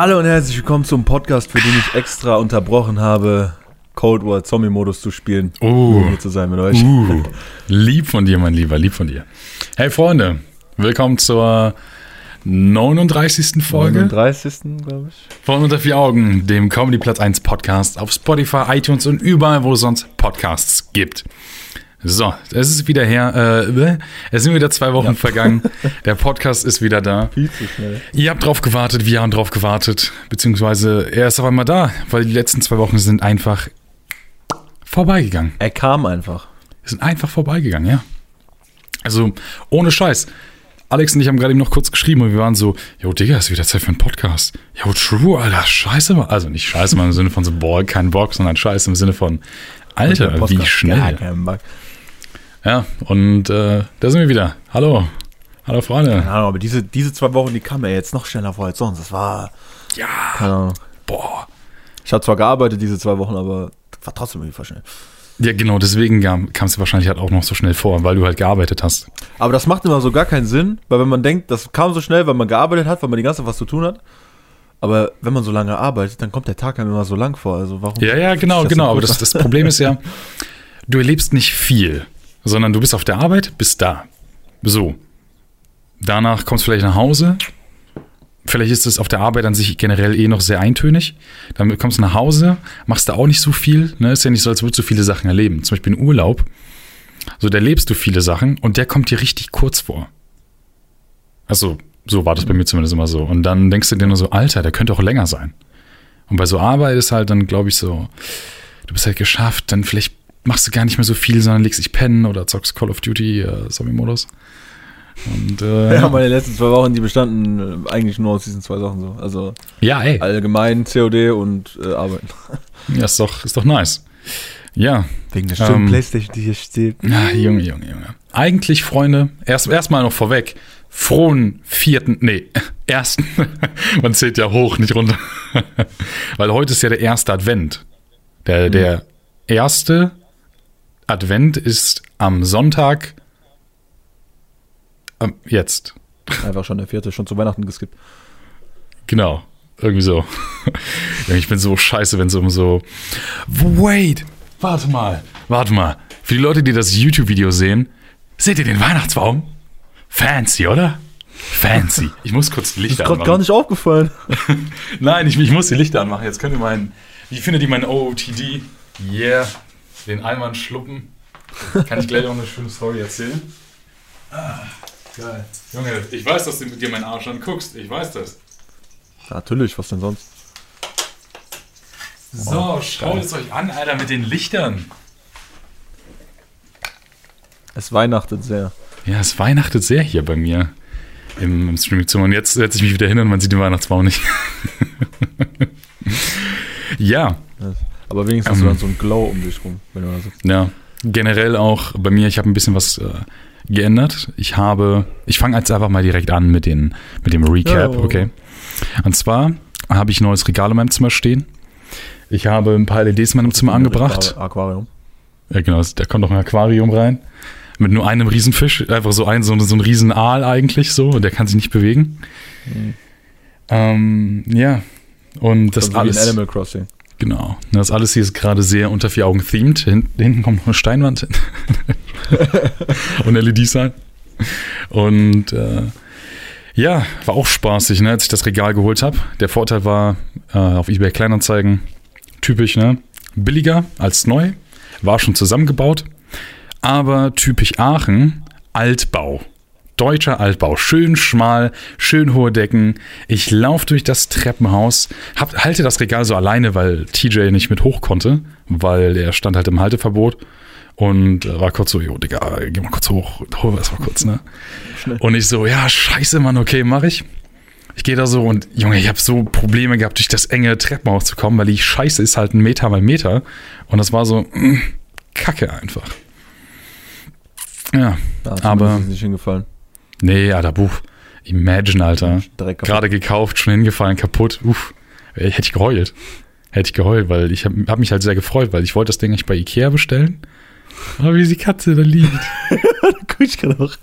Hallo und herzlich willkommen zum Podcast, für den ich extra unterbrochen habe, Cold War Zombie Modus zu spielen. Oh. Um hier zu sein mit euch. Uh, lieb von dir, mein Lieber, lieb von dir. Hey Freunde, willkommen zur 39. Folge 39. glaube ich. von Unter vier Augen, dem Comedy Platz 1 Podcast auf Spotify, iTunes und überall, wo es sonst Podcasts gibt. So, es ist wieder her, äh, es sind wieder zwei Wochen vergangen. Der Podcast ist wieder da. Viel zu schnell. Ihr habt drauf gewartet, wir haben drauf gewartet, beziehungsweise er ist auf einmal da, weil die letzten zwei Wochen sind einfach vorbeigegangen. Er kam einfach. sind einfach vorbeigegangen, ja. Also, ohne Scheiß. Alex und ich haben gerade eben noch kurz geschrieben und wir waren so, yo, Digga, ist wieder Zeit für einen Podcast. Yo, true, Alter, scheiße, Mann. Also nicht scheiße, Mann, im Sinne von so, boah, kein Bock, sondern scheiße im Sinne von, Alter, wie schnell. Gar keinen Bock. Ja, und äh, da sind wir wieder. Hallo. Hallo, Freunde. Keine Ahnung, aber diese, diese zwei Wochen, die kamen ja jetzt noch schneller vor als sonst. Das war, Ja, keine Ahnung. boah. Ich habe zwar gearbeitet diese zwei Wochen, aber war trotzdem irgendwie schnell. Ja, genau, deswegen kam es wahrscheinlich halt auch noch so schnell vor, weil du halt gearbeitet hast. Aber das macht immer so gar keinen Sinn, weil wenn man denkt, das kam so schnell, weil man gearbeitet hat, weil man die ganze Zeit was zu tun hat. Aber wenn man so lange arbeitet, dann kommt der Tag einem immer so lang vor. Also warum? Ja, ja, genau, genau. so Aber das, das Problem ist ja, du erlebst nicht viel, sondern du bist auf der Arbeit, bist da. So. Danach kommst du vielleicht nach Hause. Vielleicht ist es auf der Arbeit an sich generell eh noch sehr eintönig. Dann kommst du nach Hause, machst da auch nicht so viel. Ne? Ist ja nicht so, als würdest du viele Sachen erleben. Zum Beispiel in Urlaub. So, da erlebst du viele Sachen und der kommt dir richtig kurz vor. Also, so war das bei mir zumindest immer so. Und dann denkst du dir nur so, Alter, der könnte auch länger sein. Und bei so Arbeit ist halt dann, glaube ich, so, du bist halt geschafft, dann vielleicht machst du gar nicht mehr so viel, sondern legst dich pennen oder zockst Call of Duty äh, Zombie-Modus. Und äh, Ja, meine letzten zwei Wochen, die bestanden äh, eigentlich nur aus diesen zwei Sachen so. Also ja, ey, allgemein COD und äh, Arbeiten. ja, ist doch, ist doch nice. Ja, Wegen der Ähm, schönen Playstation, die hier steht. Na, Junge, Junge, Junge. Eigentlich, Freunde, erst erstmal noch vorweg. Frohen vierten, nee, ersten. Man zählt ja hoch, nicht runter. Weil heute ist ja der erste Advent. Der, der erste Advent ist am Sonntag. Ähm, jetzt. Einfach schon der vierte, schon zu Weihnachten geskippt. Genau. Irgendwie so. Ich bin so scheiße, wenn es um so. Wait! Warte mal. Warte mal. Für die Leute, die das YouTube-Video sehen, seht ihr den Weihnachtsbaum? Fancy, oder? Fancy. Ich muss kurz die Ist Lichter gerade anmachen. gar nicht aufgefallen. Nein, ich, ich muss die Lichter anmachen. Jetzt könnt ihr meinen. Wie findet ihr meinen OOTD? Yeah. Den Einwand schluppen. Kann ich gleich auch eine schöne Story erzählen? Ah, geil. Junge, ich weiß, dass du mit dir meinen Arsch anguckst. Ich weiß das. Natürlich, was denn sonst? So, schaut es euch an, Alter, mit den Lichtern. Es weihnachtet sehr. Ja, es weihnachtet sehr hier bei mir im, im Streamingzimmer. Und jetzt setze ich mich wieder hin und man sieht den Weihnachtsbaum nicht. ja, Aber wenigstens hast Ähm. du dann so ein Glow um dich rum, wenn du da sitzt. ja. Generell auch bei mir, ich habe ein bisschen was äh, geändert. Ich habe, ich fange jetzt einfach mal direkt an mit, den, mit dem Recap, Ja. okay? Und zwar habe ich ein neues Regal in meinem Zimmer stehen. Ich habe ein paar LEDs in meinem Zimmer angebracht. Aquarium. Ja, genau, da kommt noch ein Aquarium rein. Mit nur einem Riesenfisch, einfach so ein, so, so ein Riesenaal eigentlich so, und der kann sich nicht bewegen. Ähm, ja. Und das Das alles. Animal Crossing. Genau. Das alles hier ist gerade sehr unter vier Augen themed. Hin, hinten kommt noch eine Steinwand und LEDs sein. Und äh, ja, war auch spaßig, ne, als ich das Regal geholt habe. Der Vorteil war äh, auf eBay Kleinanzeigen typisch, ne, billiger als neu, war schon zusammengebaut, aber typisch Aachen Altbau. Deutscher Altbau, schön schmal, schön hohe Decken. Ich laufe durch das Treppenhaus, hab, halte das Regal so alleine, weil TJ nicht mit hoch konnte, weil er stand halt im Halteverbot und war kurz so, jo, Digga, geh mal kurz hoch, hol das mal kurz, ne? Und ich so, ja, scheiße, Mann, okay, mach ich. Ich gehe da so und, Junge, ich habe so Probleme gehabt, durch das enge Treppenhaus zu kommen, weil die Scheiße ist halt ein Meter mal Meter. Und das war so, mm, Kacke einfach. Ja, Ja, Aber- Ist nicht hingefallen. Nee, Alter, Buch. Imagine, Alter. Direkt kaputt. Gerade gekauft, schon hingefallen, kaputt. Uff, hätte ich geheult. Hätte ich geheult, weil ich habe hab mich halt sehr gefreut, weil ich wollte das Ding nicht bei Ikea bestellen. Aber wie die Katze da liegt. Guck ich gerade auch.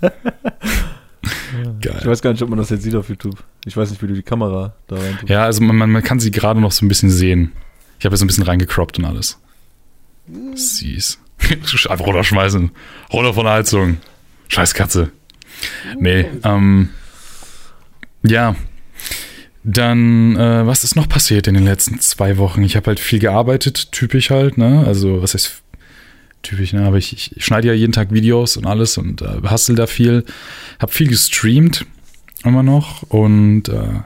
Geil. Ich weiß gar nicht, ob man das jetzt sieht auf YouTube. Ich weiß nicht, wie du die Kamera da rein tust. Ja, also man, man kann sie gerade noch so ein bisschen sehen. Ich habe jetzt ein bisschen reingecroppt und alles. Süß. Einfach runterschmeißen. Runter von der Heizung. Scheiß Katze. Nee, ähm. Ja. Dann, äh, was ist noch passiert in den letzten zwei Wochen? Ich habe halt viel gearbeitet, typisch halt, ne? Also, was heißt typisch, ne? Aber ich, ich schneide ja jeden Tag Videos und alles und äh, hustle da viel. Hab viel gestreamt, immer noch. Und äh,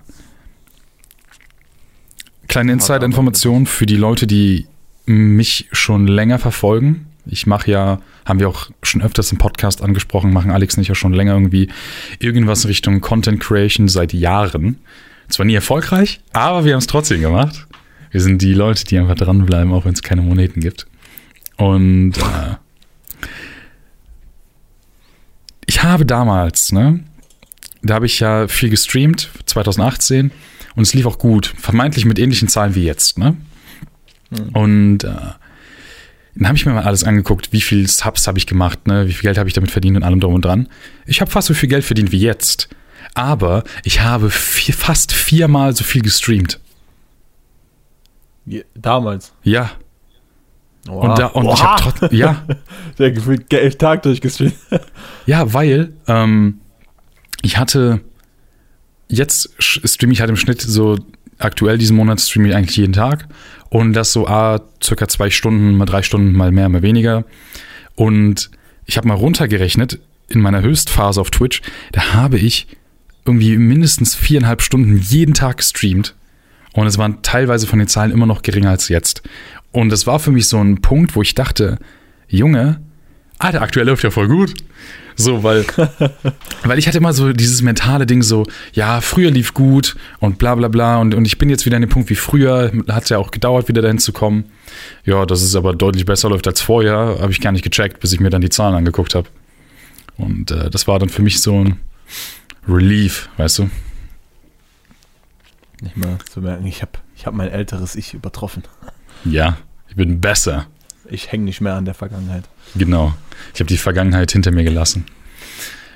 kleine Insider-Information für die Leute, die mich schon länger verfolgen. Ich mache ja, haben wir auch schon öfters im Podcast angesprochen, machen Alex und ich ja schon länger irgendwie irgendwas in Richtung Content Creation seit Jahren. Zwar nie erfolgreich, aber wir haben es trotzdem gemacht. Wir sind die Leute, die einfach dranbleiben, auch wenn es keine Moneten gibt. Und äh, ich habe damals, ne, da habe ich ja viel gestreamt, 2018, und es lief auch gut, vermeintlich mit ähnlichen Zahlen wie jetzt, ne? Und äh, dann habe ich mir mal alles angeguckt, wie viel Subs habe ich gemacht, ne? wie viel Geld habe ich damit verdient und allem drum und dran. Ich habe fast so viel Geld verdient wie jetzt. Aber ich habe vier, fast viermal so viel gestreamt. Damals. Ja. Oha. Und, da, und ich habe trotzdem. Ja, Der gefühlt elf Tag durchgestreamt. ja, weil ähm, ich hatte. Jetzt streame ich halt im Schnitt so. Aktuell diesen Monat streame ich eigentlich jeden Tag. Und das so ah, circa zwei Stunden, mal drei Stunden, mal mehr, mal weniger. Und ich habe mal runtergerechnet, in meiner Höchstphase auf Twitch, da habe ich irgendwie mindestens viereinhalb Stunden jeden Tag gestreamt. Und es waren teilweise von den Zahlen immer noch geringer als jetzt. Und das war für mich so ein Punkt, wo ich dachte, Junge, Alter, aktuell läuft ja voll gut. So, weil, weil ich hatte immer so dieses mentale Ding so, ja, früher lief gut und bla bla bla und, und ich bin jetzt wieder an dem Punkt wie früher, hat ja auch gedauert, wieder dahin zu kommen. Ja, dass es aber deutlich besser läuft als vorher, habe ich gar nicht gecheckt, bis ich mir dann die Zahlen angeguckt habe. Und äh, das war dann für mich so ein Relief, weißt du? Nicht mal zu merken, ich habe ich hab mein älteres Ich übertroffen. Ja, ich bin besser. Ich hänge nicht mehr an der Vergangenheit. Genau. Ich habe die Vergangenheit hinter mir gelassen.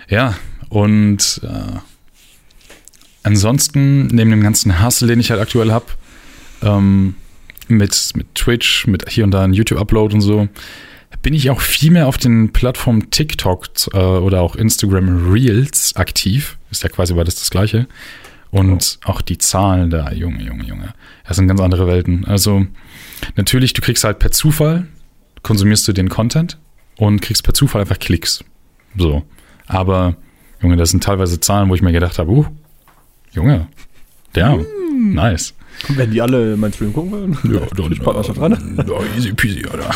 Ja, und äh, ansonsten, neben dem ganzen Hustle, den ich halt aktuell habe, ähm, mit, mit Twitch, mit hier und da ein YouTube-Upload und so, bin ich auch viel mehr auf den Plattformen TikTok äh, oder auch Instagram Reels aktiv. Ist ja quasi beides das Gleiche. Und auch die Zahlen da, Junge, Junge, Junge. Das sind ganz andere Welten. Also, natürlich, du kriegst halt per Zufall, konsumierst du den Content und kriegst per Zufall einfach Klicks. So. Aber, Junge, das sind teilweise Zahlen, wo ich mir gedacht habe, uh, Junge, der, nice. Und wenn die alle mein Stream gucken würden, Ja, dann, ich Partnerschaft dran. Ja, easy peasy, Alter.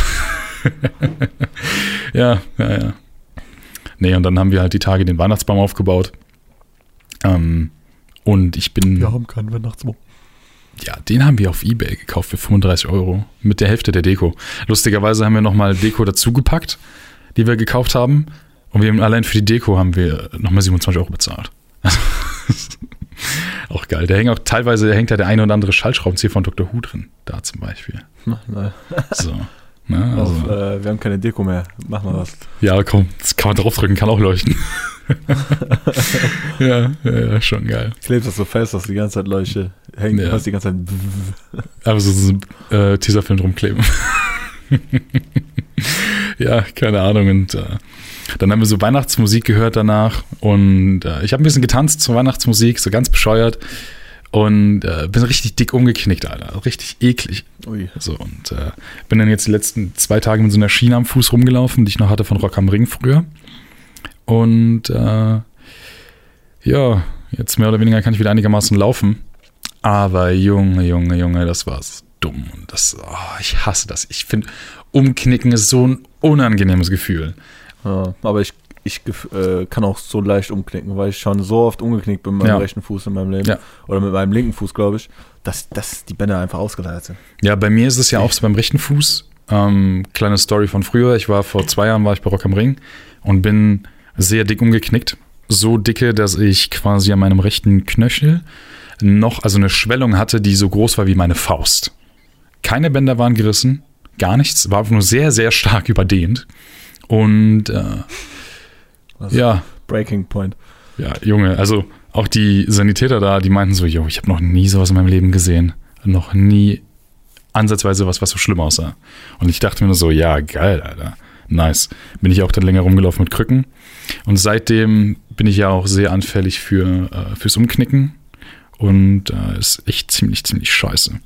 ja, ja, ja. Nee, und dann haben wir halt die Tage den Weihnachtsbaum aufgebaut. Ähm, und ich bin, Wir haben keinen Weihnachtsbaum. Ja, den haben wir auf Ebay gekauft für 35 Euro. Mit der Hälfte der Deko. Lustigerweise haben wir nochmal Deko dazugepackt, die wir gekauft haben. Und wir haben allein für die Deko haben wir nochmal 27 Euro bezahlt. auch geil. Da hängt auch teilweise hängt da der eine oder andere Schallschraubenzieher von Dr. Who drin. Da zum Beispiel. Nein, So. Ne, also, auf, äh, wir haben keine Deko mehr. Mach mal was. ja, komm, das kann man draufdrücken, kann auch leuchten. ja, ja, schon geil. Klebst das so fest, dass die ganze Zeit Leuchte hängen. Ja. Du hast die ganze Zeit. Aber so, so äh, Tesafilm drum kleben. ja, keine Ahnung. Und äh, dann haben wir so Weihnachtsmusik gehört danach. Und äh, ich habe ein bisschen getanzt zur Weihnachtsmusik, so ganz bescheuert. Und äh, bin richtig dick umgeknickt, Alter. Richtig eklig. Ui. So, und äh, bin dann jetzt die letzten zwei Tage mit so einer Schiene am Fuß rumgelaufen, die ich noch hatte von Rock am Ring früher. Und äh, ja, jetzt mehr oder weniger kann ich wieder einigermaßen laufen. Aber Junge, Junge, Junge, das war dumm. Und das, oh, ich hasse das. Ich finde, Umknicken ist so ein unangenehmes Gefühl. Ja, aber ich, ich äh, kann auch so leicht umknicken, weil ich schon so oft umgeknickt bin mit meinem Ja. rechten Fuß in meinem Leben. Ja. Oder mit meinem linken Fuß, glaube ich, dass, dass die Bänder einfach ausgeleiert sind. Ja, bei mir ist es ja auch so beim rechten Fuß. Ähm, kleine Story von früher. Ich war vor zwei Jahren war ich bei Rock am Ring und bin sehr dick umgeknickt. So dicke, dass ich quasi an meinem rechten Knöchel noch, also eine Schwellung hatte, die so groß war wie meine Faust. Keine Bänder waren gerissen, gar nichts, war nur sehr, sehr stark überdehnt. Und äh, Also ja, Breaking Point. Ja, Junge, also auch die Sanitäter da, die meinten so, jo, ich habe noch nie sowas in meinem Leben gesehen. Noch nie ansatzweise was, was so schlimm aussah. Und ich dachte mir nur so, ja, geil, Alter. Nice. Bin ich auch dann länger rumgelaufen mit Krücken. Und seitdem bin ich ja auch sehr anfällig für, äh, fürs Umknicken. Und äh, ist echt ziemlich, ziemlich scheiße.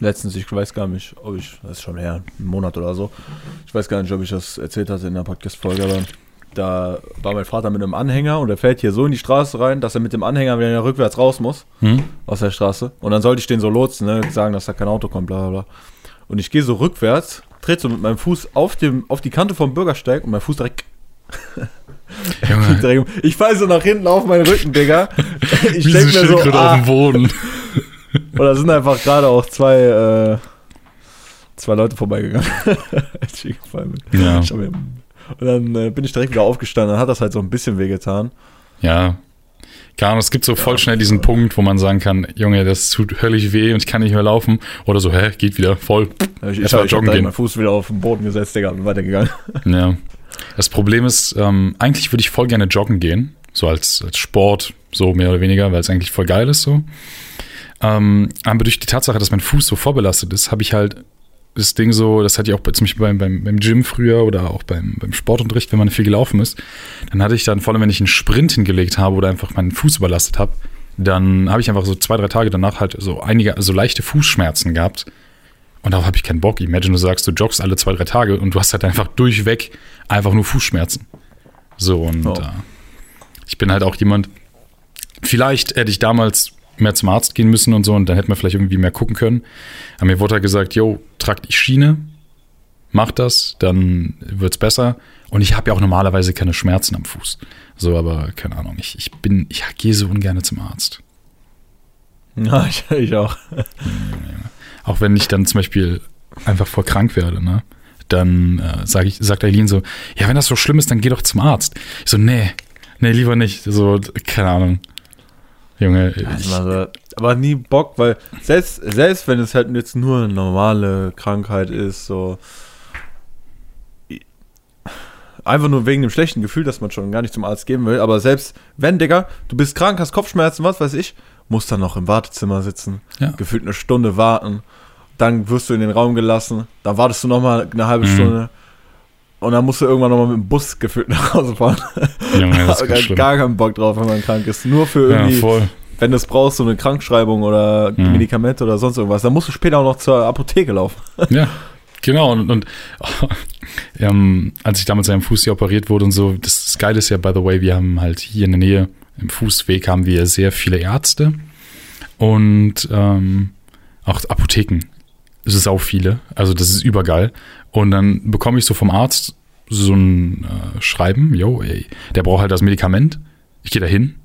Letztens, ich weiß gar nicht, ob ich, das ist schon her, einen Monat oder so. Ich weiß gar nicht, ob ich das erzählt hatte in der Podcast-Folge, aber da war mein Vater mit einem Anhänger und er fährt hier so in die Straße rein, dass er mit dem Anhänger wieder rückwärts raus muss Hm? aus der Straße. Und dann sollte ich den so lotsen, ne, sagen, dass da kein Auto kommt, bla bla bla. Und ich gehe so rückwärts, trete so mit meinem Fuß auf, dem, auf die Kante vom Bürgersteig und mein Fuß direkt. Junge, ich falle so nach hinten auf meinen Rücken, Digga. Ich denke so mir so, Schildkröte auf ah, dem Boden. oder sind einfach gerade auch zwei, äh, zwei Leute vorbeigegangen. als ich gefallen bin. Ja. Ich Und dann äh, bin ich direkt wieder aufgestanden, dann hat das halt so ein bisschen wehgetan. Ja. Keine Ahnung, es gibt so voll schnell diesen Punkt, wo man sagen kann, Junge, das tut höllisch weh und ich kann nicht mehr laufen. Oder so, hä, geht wieder, voll. Ich, ich, ich hab joggen direkt gehen. meinen Fuß wieder auf den Boden gesetzt, Digga, und weitergegangen. Ja. Das Problem ist, ähm, eigentlich würde ich voll gerne joggen gehen. So als, als Sport, so mehr oder weniger, weil es eigentlich voll geil ist so. Ähm, aber durch die Tatsache, dass mein Fuß so vorbelastet ist, habe ich halt das Ding so, das hatte ich auch zum Beispiel beim, beim, beim Gym früher oder auch beim, beim Sportunterricht, wenn man viel gelaufen ist, dann hatte ich dann, vor allem wenn ich einen Sprint hingelegt habe oder einfach meinen Fuß überlastet habe, dann habe ich einfach so zwei, drei Tage danach halt so einige, so leichte Fußschmerzen gehabt. Und darauf habe ich keinen Bock. Imagine, du sagst, du joggst alle zwei, drei Tage und du hast halt einfach durchweg einfach nur Fußschmerzen. So, und Oh. äh, ich bin halt auch jemand, vielleicht hätte ich damals mehr zum Arzt gehen müssen und so und dann hätte man vielleicht irgendwie mehr gucken können. Aber mir wurde halt gesagt, yo, trag die Schiene, mach das, dann wird's besser. Und ich habe ja auch normalerweise keine Schmerzen am Fuß. So, aber keine Ahnung, ich, ich bin, ich gehe so ungern zum Arzt. Ja, ich, ich auch. Auch wenn ich dann zum Beispiel einfach voll krank werde, ne? Dann äh, sag ich, sagt Eileen so, ja, wenn das so schlimm ist, dann geh doch zum Arzt. Ich so, nee, nee, lieber nicht. So, keine Ahnung. Junge, ich, Also, aber nie Bock, weil selbst, selbst wenn es halt jetzt nur eine normale Krankheit ist, so einfach nur wegen dem schlechten Gefühl, dass man schon gar nicht zum Arzt gehen will, aber selbst wenn, Digga, du bist krank, hast Kopfschmerzen, was weiß ich, musst dann noch im Wartezimmer sitzen, Ja. gefühlt eine Stunde warten, dann wirst du in den Raum gelassen, dann wartest du noch mal eine halbe Mhm. Stunde und dann musst du irgendwann noch mal mit dem Bus gefühlt nach Hause fahren. Junge, das ist gar, schlimm. gar keinen Bock drauf, wenn man krank ist. Nur für Ja, irgendwie voll. wenn du es brauchst, so eine Krankschreibung oder Mhm. Medikamente oder sonst irgendwas, dann musst du später auch noch zur Apotheke laufen. Ja, genau. Und, und ähm, als ich damals an meinem Fuß hier operiert wurde und so, das, das Geile ist ja, by the way, wir haben halt hier in der Nähe, im Fußweg haben wir sehr viele Ärzte und ähm, auch Apotheken. Es ist auch viele, also das ist übergeil. Und dann bekomme ich so vom Arzt so ein äh, Schreiben, yo, ey, der braucht halt das Medikament. Ich gehe da hin.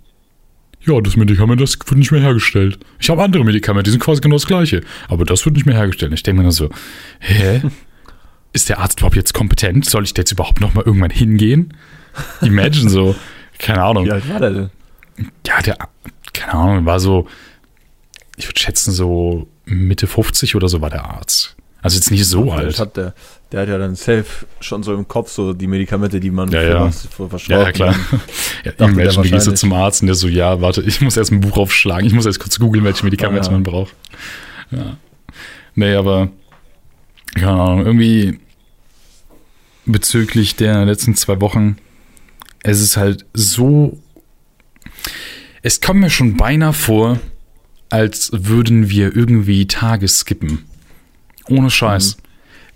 Ja, das Medikament, das wird nicht mehr hergestellt. Ich habe andere Medikamente, die sind quasi genau das gleiche. Aber das wird nicht mehr hergestellt. Ich denke mir nur so, hä? Ist der Arzt überhaupt jetzt kompetent? Soll ich da jetzt überhaupt noch mal irgendwann hingehen? Imagine so, keine Ahnung. Wie alt war der denn? Ja, der, keine Ahnung, war so, ich würde schätzen, so Mitte 50 oder so war der Arzt. Also jetzt nicht so alt. Hat der, der hat ja dann safe schon so im Kopf so die Medikamente, die man Ja, für ja. was Ja, ja, klar. Ja, Imagine, du gehst so zum Arzt und der so, ja, warte, ich muss erst ein Buch aufschlagen, ich muss erst kurz googeln, welche Medikamente Ah, ja. man braucht. Ja. Nee, aber, keine Ahnung, irgendwie bezüglich der letzten zwei Wochen, es ist halt so, es kommt mir schon beinahe vor, als würden wir irgendwie Tage skippen. Ohne Scheiß.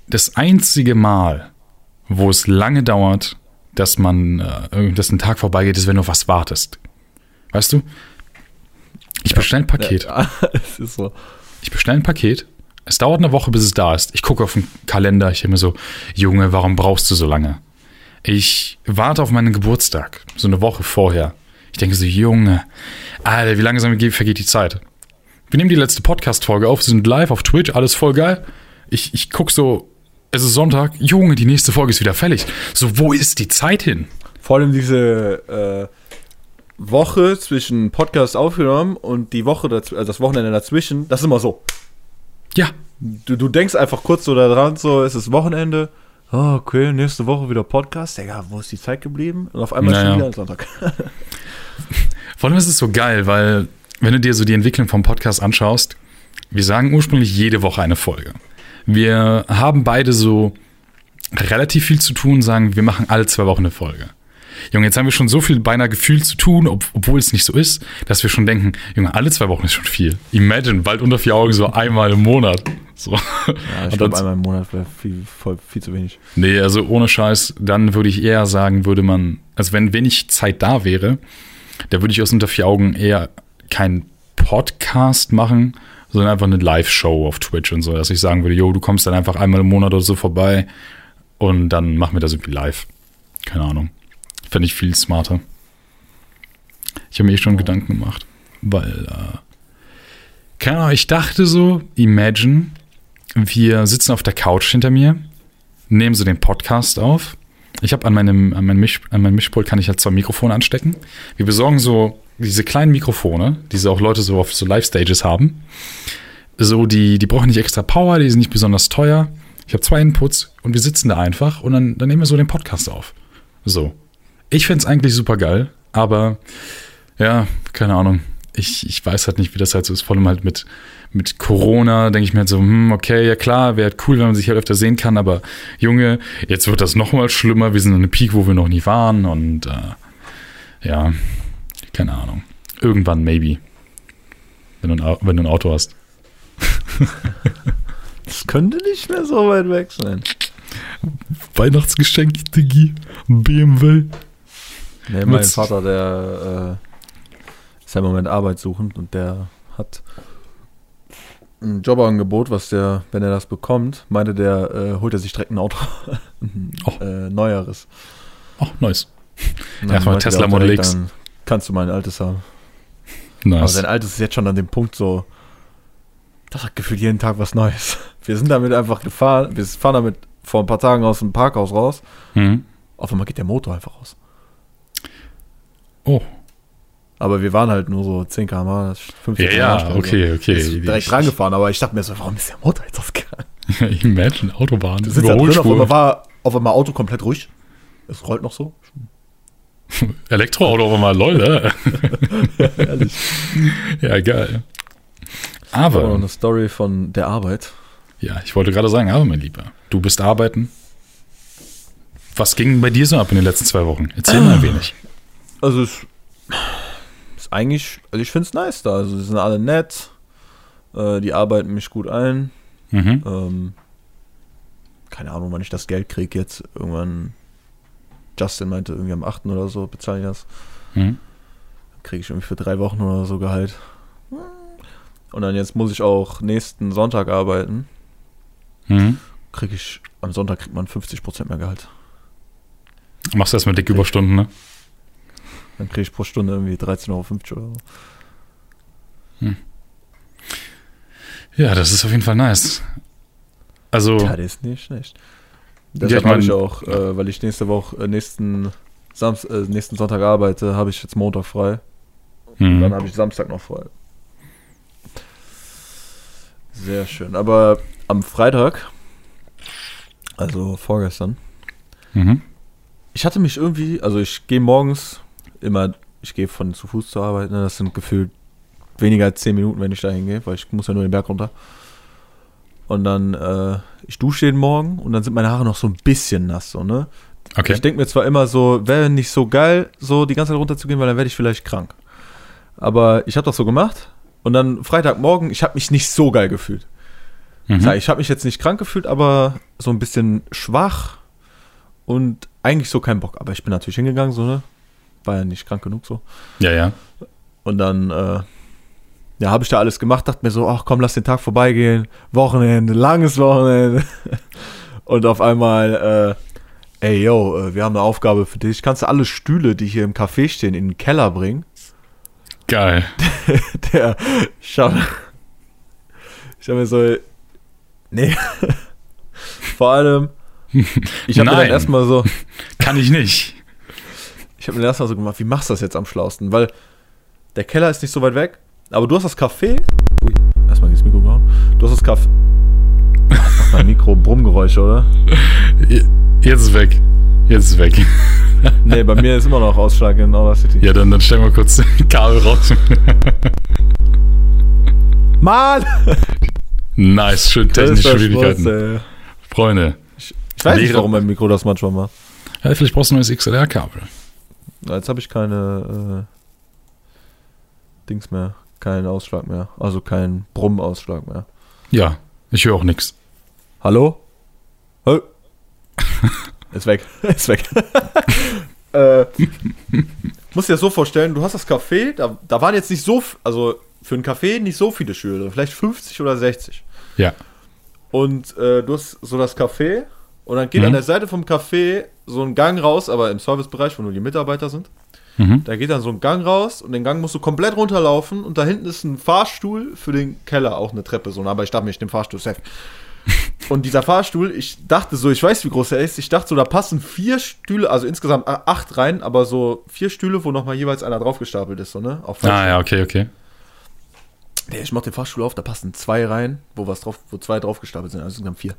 Das einzige Mal, wo es lange dauert, dass man, äh, dass ein Tag vorbeigeht, ist, wenn du auf was wartest. Weißt du? Ich bestelle ein Paket. Ja, es ist so. Ich bestelle ein Paket. Es dauert eine Woche, bis es da ist. Ich gucke auf den Kalender. Ich denke mir so, Junge, warum brauchst du so lange? Ich warte auf meinen Geburtstag. So eine Woche vorher. Ich denke so, Junge, Alter, wie langsam ge- vergeht die Zeit? Wir nehmen die letzte Podcast-Folge auf, sind live auf Twitch, alles voll geil. Ich, ich guck so, es ist Sonntag, Junge, die nächste Folge ist wieder fällig. So, wo ist die Zeit hin? Vor allem diese äh, Woche zwischen Podcast aufgenommen und die Woche, also das Wochenende dazwischen, das ist immer so. Ja, Du, du denkst einfach kurz so daran, so, es ist Wochenende, oh, okay, nächste Woche wieder Podcast. Digga, wo ist die Zeit geblieben? Und auf einmal Naja. schon wieder ein Sonntag. Vor allem ist es so geil, weil wenn du dir so die Entwicklung vom Podcast anschaust, wir sagen ursprünglich jede Woche eine Folge. Wir haben beide so relativ viel zu tun, sagen, wir machen alle zwei Wochen eine Folge. Junge, jetzt haben wir schon so viel beinahe Gefühl zu tun, ob, obwohl es nicht so ist, dass wir schon denken, Junge, alle zwei Wochen ist schon viel. Imagine, bald unter vier Augen so einmal im Monat. So. Ja, ich glaube, einmal im Monat wäre viel, voll, viel zu wenig. Nee, also ohne Scheiß, dann würde ich eher sagen, würde man, also wenn wenig Zeit da wäre, da würde ich aus unter vier Augen eher keinen Podcast machen, sondern einfach eine Live-Show auf Twitch und so, dass ich sagen würde, jo, du kommst dann einfach einmal im Monat oder so vorbei und dann machen wir das irgendwie live. Keine Ahnung. Fände ich viel smarter. Ich habe mir eh schon Gedanken gemacht, weil, äh, keine Ahnung, ich dachte so, imagine, wir sitzen auf der Couch hinter mir, nehmen so den Podcast auf. Ich habe an meinem, an meinem, an meinem Mischpult kann ich halt zwei Mikrofone anstecken. Wir besorgen so diese kleinen Mikrofone, die auch Leute so auf so Live-Stages haben. So, die, die brauchen nicht extra Power, die sind nicht besonders teuer. Ich habe zwei Inputs und wir sitzen da einfach und dann, dann nehmen wir so den Podcast auf. So. Ich find's eigentlich super geil, aber ja, keine Ahnung. Ich, ich weiß halt nicht, wie das halt so ist. Vor allem halt mit, mit Corona denke ich mir halt so, hm, okay, ja klar, wäre halt cool, wenn man sich halt öfter sehen kann, aber Junge, jetzt wird das noch mal schlimmer. Wir sind an einem Peak, wo wir noch nie waren und äh, ja, keine Ahnung. Irgendwann maybe. Wenn du ein, wenn du ein Auto hast. Das könnte nicht mehr so weit weg sein. Weihnachtsgeschenk, Diggi. BMW. Nee, mein Vater, der äh, ist ja im Moment arbeitssuchend und der hat ein Jobangebot, was der, wenn er das bekommt, meinte der, äh, holt er sich direkt ein Auto. ein Oh. äh, neueres. Oh, nice. Von meinte der Tesla Model X. Dann kannst du mein altes haben. Aber Nice. sein altes ist jetzt schon an dem Punkt so, das hat gefühlt jeden Tag was Neues. Wir sind damit einfach gefahren, wir fahren damit vor ein paar Tagen aus dem Parkhaus raus. Mhm. Auf einmal geht der Motor einfach aus. Oh. Aber wir waren halt nur so 10 km/h, 15 Ja, ja, km/h. okay, okay. Ist direkt rangefahren, aber ich dachte mir so, warum ist der Motor jetzt ausgegangen? Imagine, Autobahn. Du sitzt da drin, auf einmal war auf einmal Auto komplett ruhig. Es rollt noch so. Elektroauto auf einmal, Leute. Ehrlich. ja, geil. Aber Aber, eine Story von der Arbeit. ja, ich wollte gerade sagen, aber mein Lieber, du bist arbeiten. Was ging bei dir so ab in den letzten zwei Wochen? Erzähl mal ein wenig. Also es ist eigentlich, also ich finde es nice da. Also sie sind alle nett. Äh, die arbeiten mich gut ein. Mhm. Ähm, keine Ahnung, wann ich das Geld kriege jetzt. Irgendwann, Justin meinte irgendwie am 8. oder so, bezahle ich das. Mhm. Kriege ich irgendwie für drei Wochen oder so Gehalt. Und dann jetzt muss ich auch nächsten Sonntag arbeiten. Mhm. Kriege ich, am Sonntag kriegt man 50% mehr Gehalt. Machst du erstmal dicke Überstunden, ne? Dann kriege ich pro Stunde irgendwie 13,50 Euro oder so. Ja, das ist auf jeden Fall nice. Also, Ja, der ist nicht schlecht. Deshalb mein- habe ich auch, äh, weil ich nächste Woche, äh, nächsten, Samst, äh, nächsten Sonntag arbeite, habe ich jetzt Montag frei. Und mhm. dann habe ich Samstag noch frei. Sehr schön. Aber am Freitag, also vorgestern, Mhm. ich hatte mich irgendwie, also ich gehe morgens immer, ich gehe von zu Fuß zur Arbeit, ne, das sind gefühlt weniger als 10 Minuten, wenn ich da hingehe, weil ich muss ja nur den Berg runter. Und dann, äh, ich dusche jeden Morgen und dann sind meine Haare noch so ein bisschen nass, so, ne? okay. Ich denke mir zwar immer so, wäre nicht so geil, so die ganze Zeit runterzugehen, weil dann werde ich vielleicht krank. Aber ich habe das so gemacht und dann Freitagmorgen, ich habe mich nicht so geil gefühlt. Mhm. Ich habe mich jetzt nicht krank gefühlt, aber so ein bisschen schwach und eigentlich so kein Bock. Aber ich bin natürlich hingegangen, so, ne? War ja nicht krank genug so. Ja, ja. Und dann, äh, ja, habe ich da alles gemacht, dachte mir so, ach komm, lass den Tag vorbeigehen. Wochenende, langes Wochenende. Und auf einmal, äh, ey, yo, äh, wir haben eine Aufgabe für dich. Kannst du alle Stühle, die hier im Café stehen, in den Keller bringen? Geil. Der schaut. Ich habe mir so, nee. Vor allem, ich habe dann erstmal so, Kann ich nicht. Ich habe mir erstmal so gemacht, wie machst du das jetzt am schlausten? Weil der Keller ist nicht so weit weg, aber du hast das Café. Ui, erstmal ins Mikro gehauen. Du hast das Café. Ach, mein Mikro, Brummgeräusche, oder? Jetzt ist weg. Jetzt ist weg. Nee, bei mir ist immer noch Ausschlag in Audacity. Ja, dann, dann stellen wir kurz Kabel raus. Mann! nice, schön technische Das Schwierigkeiten. Freunde. Ich weiß nicht, Leere- warum mein Mikro das manchmal macht. Ja, vielleicht brauchst du ein neues XLR-Kabel. Jetzt habe ich keine äh, Dings mehr. Keinen Ausschlag mehr. Also keinen Brummausschlag mehr. Ja, ich höre auch nichts. Hallo? Hä? Ist weg. Ist weg. äh, musst dir das so vorstellen, du hast das Café, da, da waren jetzt nicht so, also für ein Café nicht so viele drin, vielleicht 50 oder 60. Ja. Und äh, du hast so das Café und dann geht Mhm. an der Seite vom Café so ein Gang raus, aber im Servicebereich, wo nur die Mitarbeiter sind. Mhm. Da geht dann so ein Gang raus und den Gang musst du komplett runterlaufen und da hinten ist ein Fahrstuhl für den Keller, auch eine Treppe, so, aber ich dachte mir, ich nehme Fahrstuhl, safe. Und dieser Fahrstuhl, ich dachte so, ich weiß, wie groß er ist, ich dachte so, da passen vier Stühle, also insgesamt acht rein, aber so vier Stühle, wo nochmal jeweils einer draufgestapelt ist, so, ne? Auf Ah, ja, okay, okay. Nee, ich mach den Fahrstuhl auf, da passen zwei rein, wo was drauf, wo zwei draufgestapelt sind, also insgesamt vier.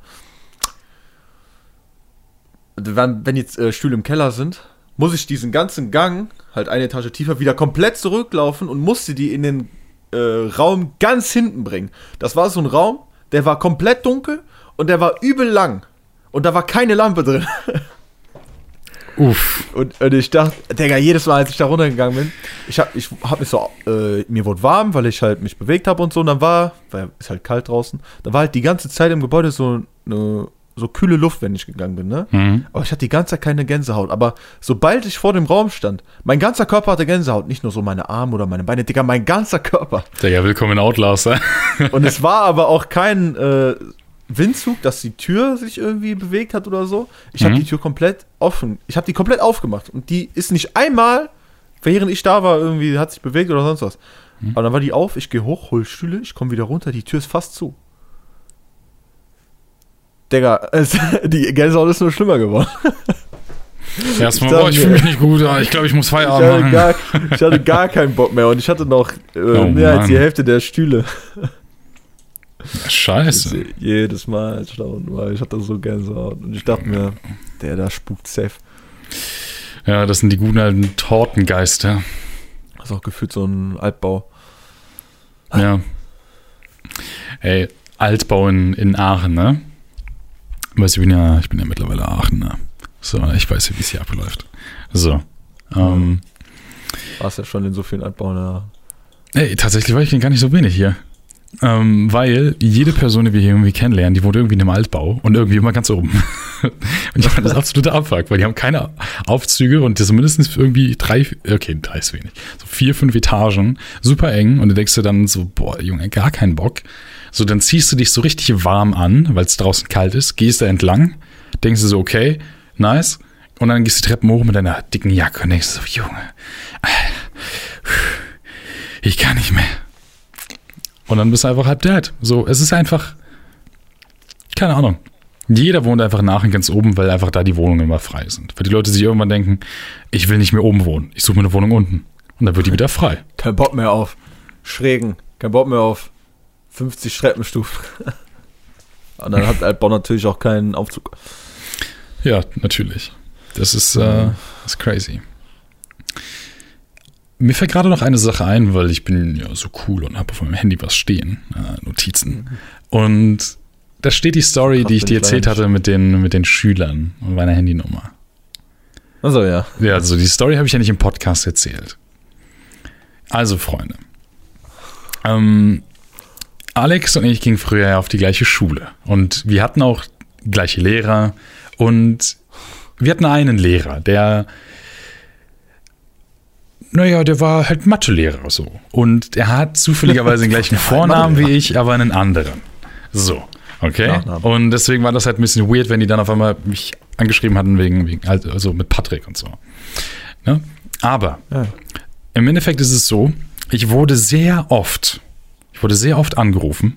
Wenn jetzt äh, Stühle im Keller sind, muss ich diesen ganzen Gang, halt eine Etage tiefer, wieder komplett zurücklaufen und musste die in den äh, Raum ganz hinten bringen. Das war so ein Raum, der war komplett dunkel und der war übel lang. Und da war keine Lampe drin. Uff. Und, und ich dachte, Digga, jedes Mal, als ich da runtergegangen bin, ich hab, ich hab mich so, äh, mir wurde warm, weil ich halt mich bewegt habe und so, und dann war, weil es halt kalt draußen, da war halt die ganze Zeit im Gebäude so eine, so kühle Luft, wenn ich gegangen bin, ne? Mhm. Aber ich hatte die ganze Zeit keine Gänsehaut. Aber sobald ich vor dem Raum stand, mein ganzer Körper hatte Gänsehaut, nicht nur so meine Arme oder meine Beine, Digga, mein ganzer Körper. Digga, willkommen in Outlast. äh? Und es war aber auch kein äh, Windzug, dass die Tür sich irgendwie bewegt hat oder so. Ich habe Mhm. die Tür komplett offen. Ich habe die komplett aufgemacht. Und die ist nicht einmal, während ich da war, irgendwie hat sich bewegt oder sonst was. Aber dann war die auf, ich gehe hoch, hol Stühle, ich komme wieder runter, die Tür ist fast zu. Digga, es, die Gänsehaut ist nur schlimmer geworden. Erstmal, Ich boah, ich fühle mich nicht gut. Ich glaube, ich muss Ich Feierabend hatte, machen. gar, ich hatte gar keinen Bock mehr und ich hatte noch äh, Oh mehr als Mann. die Hälfte der Stühle. Scheiße. Jedes Mal, als ich da unten war, ich hatte so Gänsehaut. Und ich dachte mir, der da spukt safe. Ja, das sind die guten alten Tortengeister. Das ist auch gefühlt so ein Altbau. Ja. Ey, Altbau in, in Aachen, ne? Weißt du, ich bin ja, ich bin ja mittlerweile Aachener. So, ich weiß ja, wie es hier abläuft. So. Ähm, Warst ja schon in so vielen Altbauen. Ja. ey, tatsächlich war ich gar nicht so wenig hier. Ähm, weil jede Person, die wir hier irgendwie kennenlernen, die wohnt irgendwie in einem Altbau und irgendwie immer ganz oben. und ich fand das absolute Abfuck, weil die haben keine Aufzüge und das sind mindestens irgendwie drei, okay, drei ist wenig, so vier, fünf Etagen, super eng und du denkst dir dann so, boah, Junge, gar keinen Bock. So, dann ziehst du dich so richtig warm an, weil es draußen kalt ist, gehst da entlang, denkst du so, okay, nice. Und dann gehst du die Treppen hoch mit deiner dicken Jacke und denkst so, Junge, ich kann nicht mehr. Und dann bist du einfach halb dead. So, es ist einfach, keine Ahnung. Jeder wohnt einfach in Aachen ganz oben, weil einfach da die Wohnungen immer frei sind. Weil die Leute sich irgendwann denken, ich will nicht mehr oben wohnen, ich suche mir eine Wohnung unten. Und dann wird die wieder frei. Kein Bock mehr auf Schrägen. Kein Bock mehr auf 50 Treppenstufen. Und dann hat Altbau natürlich auch keinen Aufzug. Ja, natürlich. Das ist, äh, das ist crazy. Mir fällt gerade noch eine Sache ein, weil ich bin ja so cool und habe auf meinem Handy was stehen, äh, Notizen. Und da steht die Story, Krass, die ich dir erzählt hatte mit den, mit den Schülern und meiner Handynummer. Also ja. Ja, also die Story habe ich ja nicht im Podcast erzählt. Also, Freunde. Ähm, Alex und ich gingen früher ja auf die gleiche Schule. Und wir hatten auch gleiche Lehrer. Und wir hatten einen Lehrer, der, naja, der war halt Mathelehrer so. Und er hat zufälligerweise den gleichen Vornamen wie ich, aber einen anderen. So. Okay. Nachnamen. Und deswegen war das halt ein bisschen weird, wenn die dann auf einmal mich angeschrieben hatten wegen, wegen also mit Patrick und so. Ne? Aber ja. im Endeffekt ist es so, ich wurde sehr oft, wurde sehr oft angerufen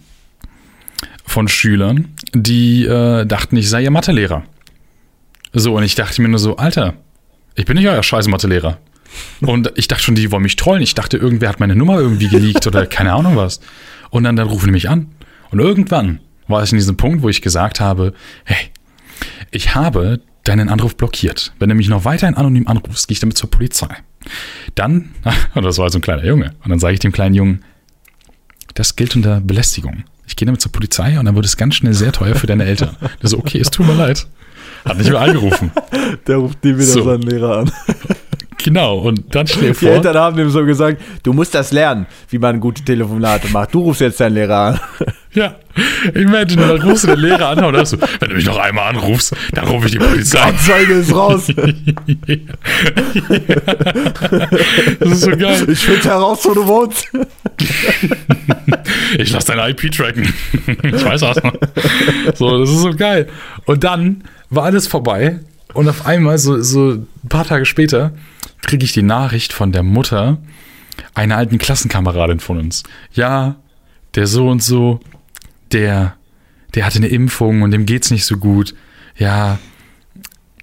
von Schülern, die äh, dachten, ich sei ihr Mathelehrer. So, und ich dachte mir nur so, Alter, ich bin nicht euer scheiß Mathelehrer. Und ich dachte schon, die wollen mich trollen. Ich dachte, irgendwer hat meine Nummer irgendwie geleakt oder keine Ahnung was. Und dann, dann rufen die mich an. Und irgendwann war ich in diesem Punkt, wo ich gesagt habe, hey, ich habe deinen Anruf blockiert. Wenn du mich noch weiterhin anonym anrufst, gehe ich damit zur Polizei. Dann, und das war so ein kleiner Junge, und dann sage ich dem kleinen Jungen, das gilt unter Belästigung. Ich gehe damit zur Polizei und dann wird es ganz schnell sehr teuer für deine Eltern. Der so, okay, es tut mir leid. Hat nicht mehr angerufen. Der ruft nie wieder So. seinen Lehrer an. Genau, und dann stell dir Die vor, Eltern haben ihm so gesagt, du musst das lernen, wie man gute Telefonate macht. Du rufst jetzt deinen Lehrer an. ja, imagine, dann rufst du den Lehrer an und dann so, wenn du mich noch einmal anrufst, dann rufe ich die Polizei. Anzeige ist raus. Das ist so geil. Ich finde heraus, wo du wohnst. Ich lasse deine IP tracken. Ich weiß was. So, das ist so geil. Und dann war alles vorbei. Und auf einmal, so, so ein paar Tage später, kriege ich die Nachricht von der Mutter einer alten Klassenkameradin von uns. Ja, der so und so, der, der hatte eine Impfung und dem geht's nicht so gut. Ja,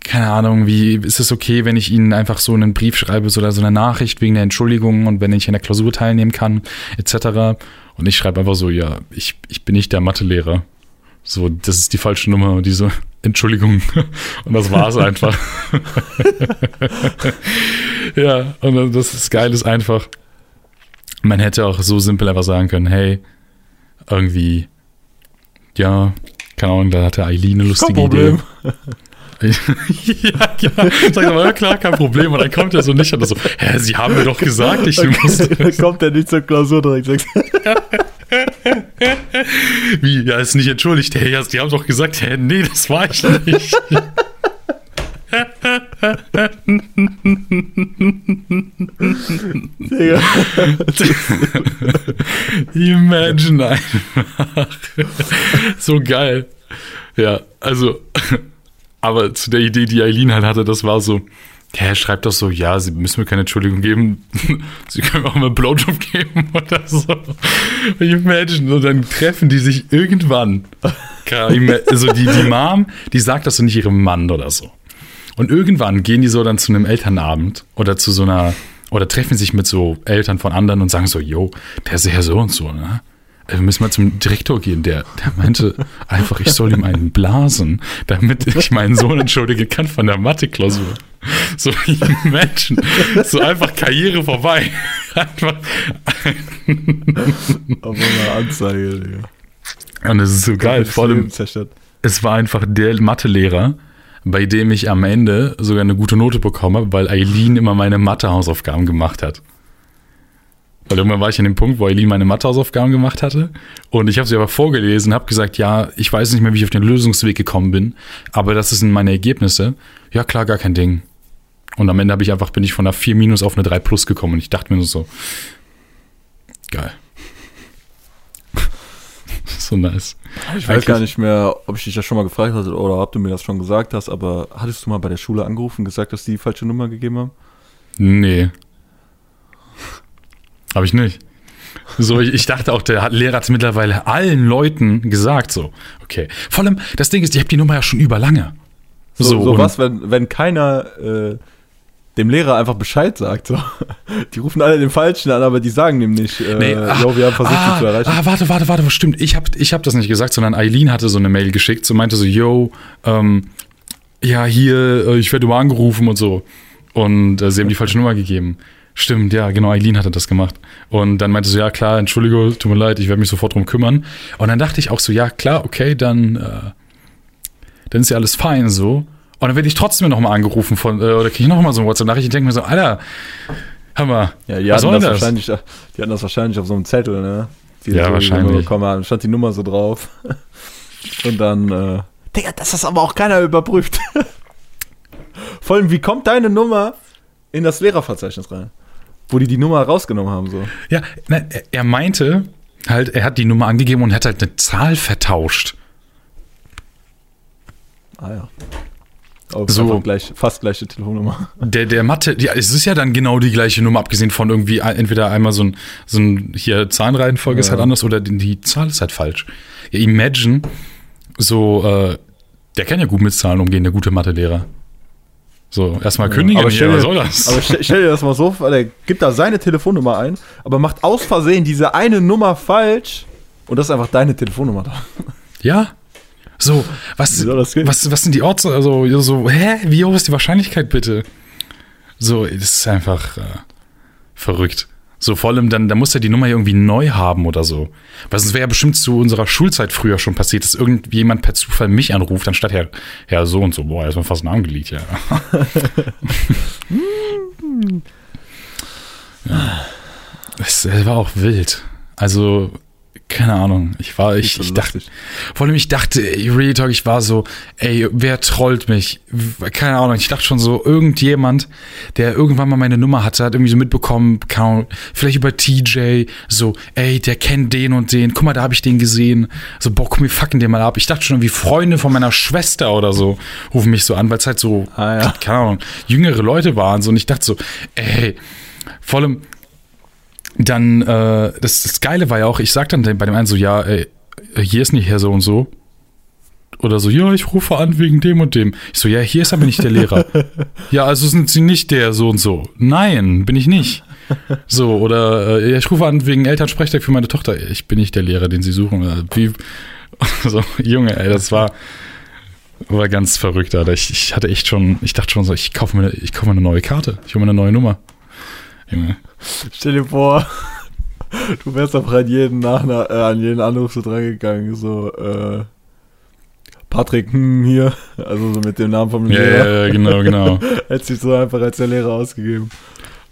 keine Ahnung, wie ist es okay, wenn ich Ihnen einfach so einen Brief schreibe oder so eine Nachricht wegen der Entschuldigung und wenn ich an der Klausur teilnehmen kann, etc. Und ich schreibe einfach so, ja, ich, ich bin nicht der Mathelehrer. So, das ist die falsche Nummer und die so, Entschuldigung. Und das war's einfach. ja, und das ist geil ist einfach, man hätte auch so simpel einfach sagen können, hey, irgendwie, ja, keine Ahnung, da hatte Eileen eine lustige Kein Problem. Idee. ja, ja. Sag aber, ja klar, kein Problem. Und dann kommt er so nicht und so, hä, Sie haben mir doch gesagt, ich muss. Dann kommt er nicht zur Klausur direkt. Wie, ja, ist nicht entschuldigt. Hey, ja, die haben doch gesagt, hä, nee, das war ich nicht. Imagine einfach. so geil. Ja, also, aber zu der Idee, die Eileen halt hatte, das war so, ja, er schreibt doch so, ja, sie müssen mir keine Entschuldigung geben, sie können mir auch mal einen Blowjob geben oder so. Imagine, und dann treffen die sich irgendwann. Also die, die Mom, die sagt das so nicht ihrem Mann oder so. Und irgendwann gehen die so dann zu einem Elternabend oder zu so einer, oder treffen sich mit so Eltern von anderen und sagen so, yo, der ist ja so und so, ne? Wir müssen mal zum Direktor gehen, der, der meinte einfach, ich soll ihm einen blasen, damit ich meinen Sohn entschuldigen kann von der Mathe-Klausur. So, imagine, so einfach Karriere vorbei. Einfach. Auf einmal Anzeige, Digga. Und es ist so geil, vor allem, es war einfach der Mathelehrer, bei dem ich am Ende sogar eine gute Note bekomme, weil Eileen immer meine Mathe-Hausaufgaben gemacht hat. Weil irgendwann war ich an dem Punkt, wo Eileen meine Mathe-Hausaufgaben gemacht hatte. Und ich habe sie aber vorgelesen, habe gesagt, ja, ich weiß nicht mehr, wie ich auf den Lösungsweg gekommen bin, aber das sind meine Ergebnisse. Ja, klar, gar kein Ding. Und am Ende habe ich einfach, bin ich von einer 4 minus auf eine 3 plus gekommen und ich dachte mir nur so, geil. so nice. Ich weiß gar nicht mehr, ob ich dich das schon mal gefragt hatte oder ob du mir das schon gesagt hast, aber hattest du mal bei der Schule angerufen und gesagt, dass die die falsche Nummer gegeben haben? Nee. Habe ich nicht. So, ich, ich dachte auch, der hat- Lehrer hat es mittlerweile allen Leuten gesagt, so. Okay. Vor allem, das Ding ist, ich habe die Nummer ja schon überlange. So, so, und- was, wenn, wenn keiner äh, dem Lehrer einfach Bescheid sagt. So. Die rufen alle den Falschen an, aber die sagen ihm nicht, äh, Nee, yo, wir haben versucht, ah, sie zu erreichen. Ah, warte, warte, warte, stimmt. Ich habe ich hab das nicht gesagt, sondern Eileen hatte so eine Mail geschickt, so meinte so, yo, ähm, ja, hier, äh, ich werde mal angerufen und so. Und äh, sie haben die falsche Nummer gegeben. Stimmt, ja, genau, Eileen hatte das gemacht. Und dann meinte sie, ja, klar, Entschuldigung, tut mir leid, ich werde mich sofort drum kümmern. Und dann dachte ich auch so, ja, klar, okay, dann, äh, dann ist ja alles fein so. Und dann werde ich trotzdem nochmal angerufen von, äh, oder kriege ich nochmal so eine WhatsApp-Nachricht und denke mir so, Alter, Hammer, Ja, die was hatten, das das? wahrscheinlich, die hatten das wahrscheinlich auf so einem Zettel, ne? Die Ja, wahrscheinlich. Haben. Stand die Nummer so drauf. Und dann, äh, Digga, das aber auch keiner überprüft. Vor allem, wie kommt deine Nummer in das Lehrerverzeichnis rein? Wo die die Nummer rausgenommen haben, so. Ja, er- er meinte halt, er hat die Nummer angegeben und hat halt eine Zahl vertauscht. Ah ja. Aber So. Gleich, fast gleiche Telefonnummer. Der, der Mathe, ja, es ist ja dann genau die gleiche Nummer, abgesehen von irgendwie entweder einmal so ein, so ein hier Zahlenreihenfolge ist Ja. halt anders oder die, die Zahl ist halt falsch. Ja, imagine, so, äh, der kann ja gut mit Zahlen umgehen, der gute Mathelehrer. So, erstmal kündigen, aber hier, stell dir- was soll das? Aber stell, stell dir das mal so vor, der gibt da seine Telefonnummer ein, aber macht aus Versehen diese eine Nummer falsch und das ist einfach deine Telefonnummer da. ja, So, was, was, was sind die Orts, also so, hä, wie hoch ist die Wahrscheinlichkeit bitte? So, das ist einfach äh, verrückt. So, vor allem dann, da muss er die Nummer irgendwie neu haben oder so. Weil sonst wäre ja bestimmt zu unserer Schulzeit früher schon passiert, dass irgendjemand per Zufall mich anruft, anstatt Herr, Herr so und so. Boah, erstmal fast ein Angelegt, ja. ja. Es, es war auch wild. Also, keine Ahnung. Ich war, ich, ich dachte, vor allem ich dachte, Real Talk, ich war so, ey, wer trollt mich? Keine Ahnung. Ich dachte schon so, irgendjemand, der irgendwann mal meine Nummer hatte, hat irgendwie so mitbekommen, Ahnung, vielleicht über TJ, so, ey, der kennt den und den. Guck mal, da habe ich den gesehen. So, boah, guck mir fucken den mal ab. Ich dachte schon, irgendwie Freunde von meiner Schwester oder so rufen mich so an, weil es halt so, Ah, ja. keine Ahnung, jüngere Leute waren. So, und ich dachte so, ey, vor allem, dann, äh, das, das Geile war ja auch, ich sag dann bei dem einen so, ja, ey, hier ist nicht Herr so und so. Oder so, ja, ich rufe an wegen dem und dem. Ich so, ja, hier ist aber nicht der Lehrer. ja, also sind Sie nicht der so und so. Nein, bin ich nicht. So, oder äh, ja, ich rufe an wegen Elternsprechtag für meine Tochter. Ich bin nicht der Lehrer, den Sie suchen. Oder Wie, so, Junge, ey, das war, war ganz verrückt, Alter. Ich, ich hatte echt schon, ich dachte schon so, ich kaufe mir, ich kaufe mir eine neue Karte. Ich hole mir eine neue Nummer. Junge. Stell dir vor, du wärst einfach an jeden, Nachna äh, an jeden Anruf so drangegangen, so, äh, Patrick, hm, hier, also so mit dem Namen vom Lehrer. ja, ja, genau, genau. Hätte sich so einfach als der Lehrer ausgegeben.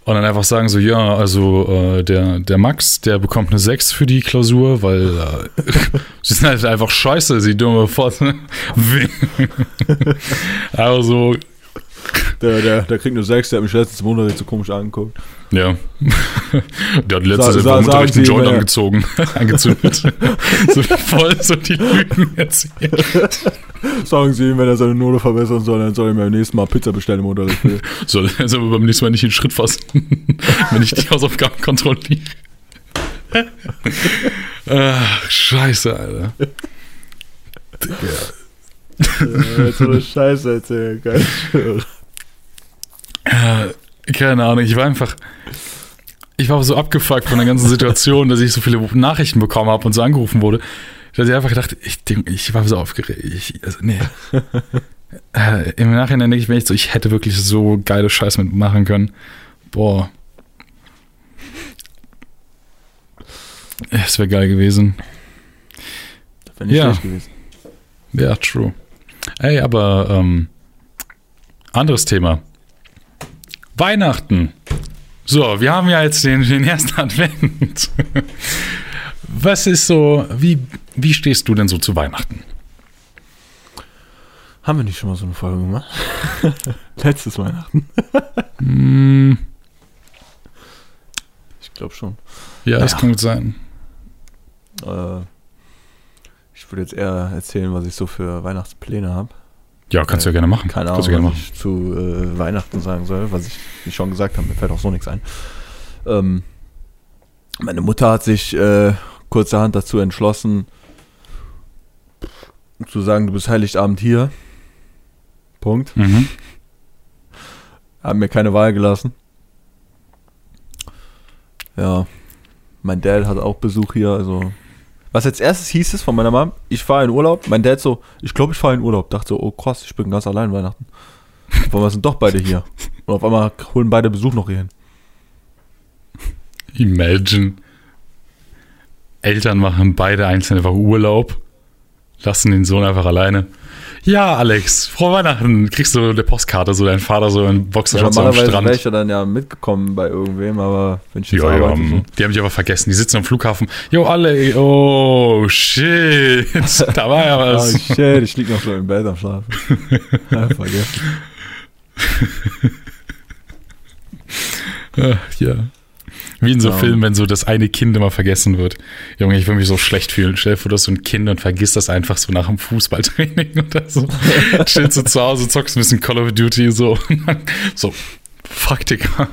Und dann einfach sagen so, ja, also äh, der, der Max, der bekommt eine 6 für die Klausur, weil äh, sie sind halt einfach scheiße, sie dumme Fotze. also, Der, der, der kriegt eine 6, der hat mich letztens im Unterricht so komisch angeguckt. ja. Der hat letztens im Unterricht einen Joint er- angezogen, angezündet. so voll so die Lügen erzählt. Sagen Sie ihm, wenn er seine Note verbessern soll, dann soll er mir beim nächsten Mal Pizza bestellen im Unterricht. Soll soll aber beim nächsten Mal nicht den Schritt fassen, wenn ich die Hausaufgaben kontrolliere. Ach, scheiße, Alter. äh, jetzt so eine Scheiße erzählen, geil. Äh, keine Ahnung, ich war einfach. Ich war so abgefuckt von der ganzen Situation, dass ich so viele Nachrichten bekommen habe und so angerufen wurde, dass ich einfach gedacht, ich, ich war so aufgeregt. Ich, also, nee. äh, Im Nachhinein denke ich mir echt so, ich hätte wirklich so geile Scheiß mitmachen können. Boah. Es wäre geil gewesen. Das wäre nicht Ja. schlecht gewesen. Ja, true. Ey, aber ähm, anderes Thema. Weihnachten. So, wir haben ja jetzt den, den ersten Advent. Was ist so, wie, wie stehst du denn so zu Weihnachten? Haben wir nicht schon mal so eine Folge gemacht? Letztes Weihnachten. Hm, Ich glaube schon. ja, das Ja. kann gut sein. Äh, ich würde jetzt eher erzählen, was ich so für Weihnachtspläne habe. Ja, kannst du ja gerne machen. Keine Ahnung, gerne was ich zu äh, Weihnachten sagen soll, was ich wie schon gesagt habe, mir fällt auch so nichts ein. Ähm, meine Mutter hat sich äh, kurzerhand dazu entschlossen, zu sagen, du bist Heiligabend hier. Punkt. machen. Mhm. Haben mir keine Wahl gelassen. Ja, mein Dad hat auch Besuch hier, also. Was als erstes hieß es von meiner Mom, ich fahre in Urlaub. Mein Dad so, ich glaube, ich fahre in Urlaub. Dachte so, oh krass, ich bin ganz allein Weihnachten. Auf einmal sind doch beide hier. Und auf einmal holen beide Besuch noch hier hin. Imagine. Eltern machen beide einzeln einfach Urlaub, lassen den Sohn einfach alleine. Ja, Alex, frohe Weihnachten. Kriegst du eine Postkarte, so dein Vater so in Ja, Boxershorts am Strand. wäre ich ja dann ja mitgekommen bei irgendwem, aber wenn ich jetzt ja, arbeite, so. die haben dich aber vergessen. Die sitzen am Flughafen. Jo, alle, oh, shit. Da war ja was. shit, ich lieg noch so im Bett am Schlafen. ja, vergessen. Ach, ja. Wie in so Ja. Filmen, wenn so das eine Kind immer vergessen wird. Junge, ich würde mich so schlecht fühlen. Stell dir vor, du hast so ein Kind und vergisst das einfach so nach dem Fußballtraining oder so. Chillst du zu Hause, zockst ein bisschen Call of Duty so. Und dann so, fuck, Digga.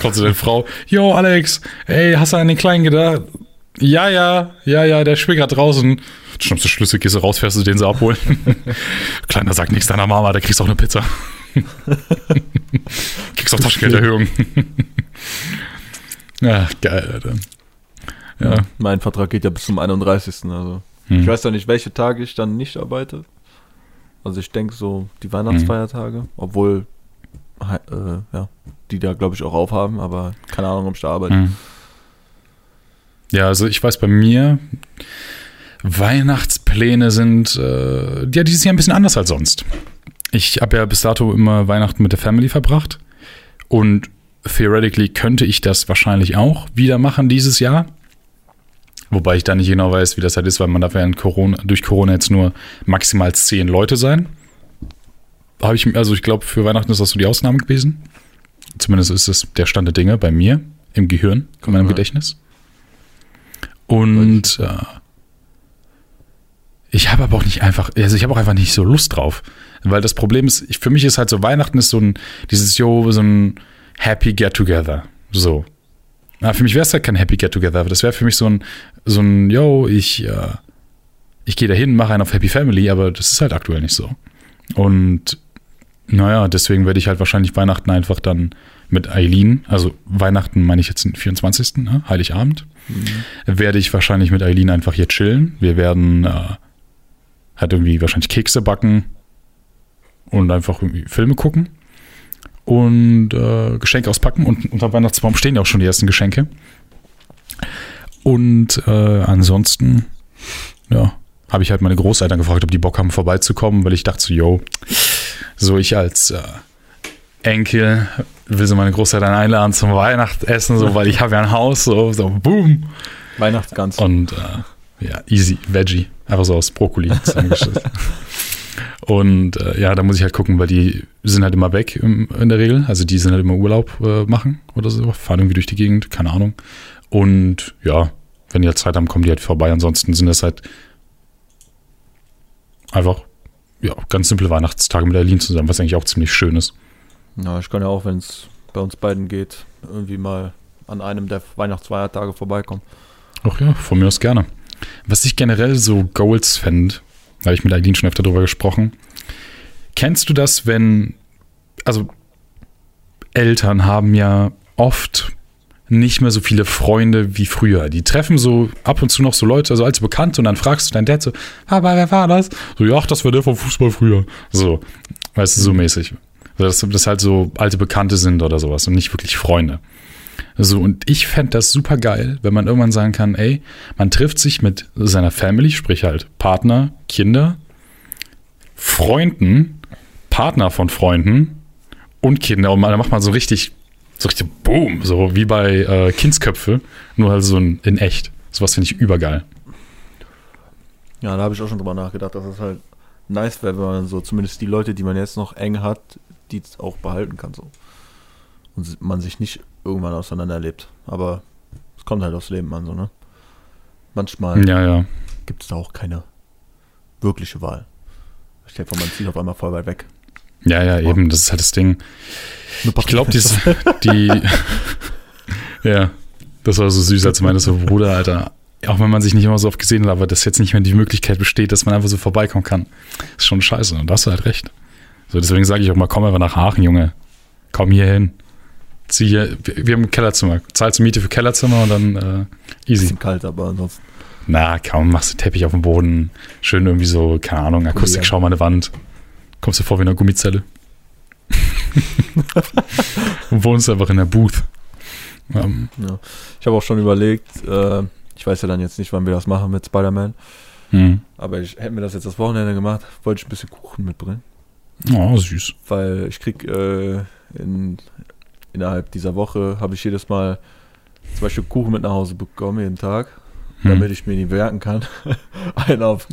Kommt so deine Frau. Yo, Alex, ey, hast du an den Kleinen gedacht? Ja, ja, ja, ja, der spielt gerade draußen. Schnappst du Schlüssel, gehst du raus, fährst du den so abholen. Kleiner sagt nichts deiner Mama, da kriegst du auch eine Pizza. kriegst auch Taschengelderhöhung. Ach, geil, Alter. Ja. Mein Vertrag geht ja bis zum 31. Also Ich weiß doch nicht, welche Tage ich dann nicht arbeite. Also ich denke so die Weihnachtsfeiertage, obwohl hei- äh, ja, die da glaube ich auch aufhaben, aber keine Ahnung, ob ich da arbeite. Mhm. Ja, also ich weiß bei mir, Weihnachtspläne sind, äh, ja, dieses Jahr ein bisschen anders als sonst. Ich habe ja bis dato immer Weihnachten mit der Family verbracht und theoretically könnte ich das wahrscheinlich auch wieder machen dieses Jahr. Wobei ich da nicht genau weiß, wie das halt ist, weil man darf ja Corona, durch Corona jetzt nur maximal zehn Leute sein. Habe ich, also ich glaube, für Weihnachten ist das so die Ausnahme gewesen. Zumindest ist es der Stand der Dinge bei mir im Gehirn, in meinem. Gedächtnis. Und äh, ich habe aber auch nicht einfach, also ich habe auch einfach nicht so Lust drauf. Weil das Problem ist, ich, für mich ist halt so, Weihnachten ist so ein, dieses, yo, so ein Happy Get-Together. So. Na, für mich wäre es halt kein Happy Get-Together, aber das wäre für mich so ein, so ein, yo, ich, äh, ich gehe dahin, mache einen auf Happy Family, aber das ist halt aktuell nicht so. Und naja, deswegen werde ich halt wahrscheinlich Weihnachten einfach dann mit Eileen, also Weihnachten meine ich jetzt den 24., ne? Heiligabend, werde ich wahrscheinlich mit Eileen einfach hier chillen. Wir werden äh, halt irgendwie wahrscheinlich Kekse backen und einfach irgendwie Filme gucken und äh, Geschenke auspacken. Und unter Weihnachtsbaum stehen ja auch schon die ersten Geschenke. Und äh, ansonsten, ja, habe ich halt meine Großeltern gefragt, ob die Bock haben, vorbeizukommen, weil ich dachte so, yo, so ich als äh, Enkel will so meine Großeltern einladen zum Weihnachtsessen, so, weil ich habe ja ein Haus, so, so boom. Weihnachtsgans. Und äh, ja, easy, Veggie, einfach so aus Brokkoli zusammengestellt. Und äh, ja, da muss ich halt gucken, weil die sind halt immer weg im, in der Regel. Also die sind halt immer Urlaub äh, machen oder so, fahren irgendwie durch die Gegend, keine Ahnung. Und ja, wenn die halt Zeit haben, kommen die halt vorbei. Ansonsten sind das halt einfach ja, ganz simple Weihnachtstage mit Aline zusammen, was eigentlich auch ziemlich schön ist. Ja, ich kann ja auch, wenn es bei uns beiden geht, irgendwie mal an einem der Weihnachtsfeiertage vorbeikommen. Ach ja, von mir aus gerne. Was ich generell so Goals fände, da habe ich mit Aileen schon öfter drüber gesprochen. Kennst du das, wenn, also Eltern haben ja oft nicht mehr so viele Freunde wie früher. Die treffen so ab und zu noch so Leute, also alte Bekannte und dann fragst du deinen Dad so, Papa, wer war das? So, ja, ach, das war der vom Fußball früher. So, weißt du, so mäßig. Also, dass das halt so alte Bekannte sind oder sowas und nicht wirklich Freunde. So, und ich fände das super geil, wenn man irgendwann sagen kann, ey, man trifft sich mit seiner Family, sprich halt Partner, Kinder, Freunden, Partner von Freunden und Kinder. Und man, da macht man so richtig, so richtig Boom, so wie bei äh, Kindsköpfe, nur halt so in, in echt. Sowas finde ich übergeil. Ja, da habe ich auch schon drüber nachgedacht, dass es halt nice wäre, wenn man so zumindest die Leute, die man jetzt noch eng hat, die auch behalten kann so. Und man sich nicht irgendwann auseinanderlebt. Aber es kommt halt aufs Leben an, so, ne? Manchmal Ja, ja. gibt es da auch keine wirkliche Wahl. Ich denke, man zieht auf einmal voll weit weg. Ja, ja, eben, das ist halt das Ding. Ich glaube, die. ja, das war so süß, als meinte so, Bruder, Alter. Auch wenn man sich nicht immer so oft gesehen hat, aber dass jetzt nicht mehr die Möglichkeit besteht, dass man einfach so vorbeikommen kann, ist schon scheiße. Und da hast du halt recht. So, deswegen sage ich auch mal, komm einfach nach Aachen, Junge. Komm hier hin. Zieh hier, wir, haben ein Kellerzimmer. Zahlst du Miete für Kellerzimmer und dann äh, easy. Bisschen kalt, aber ansonsten. Na, kaum, machst du Teppich auf dem Boden. Schön irgendwie so, keine Ahnung, Akustik, schau mal eine Wand. Kommst du vor wie in einer Gummizelle. und wohnst einfach in der Booth. Ähm, Ja. Ich habe auch schon überlegt, äh, ich weiß ja dann jetzt nicht, wann wir das machen mit Spider-Man, hm. aber ich hätte mir das jetzt das Wochenende gemacht, wollte ich ein bisschen Kuchen mitbringen, Oh, süß. weil ich krieg äh, in, innerhalb dieser Woche habe ich jedes Mal zwei Stück Kuchen mit nach Hause bekommen, jeden Tag, Hm. damit ich mir die merken kann. Einen auf,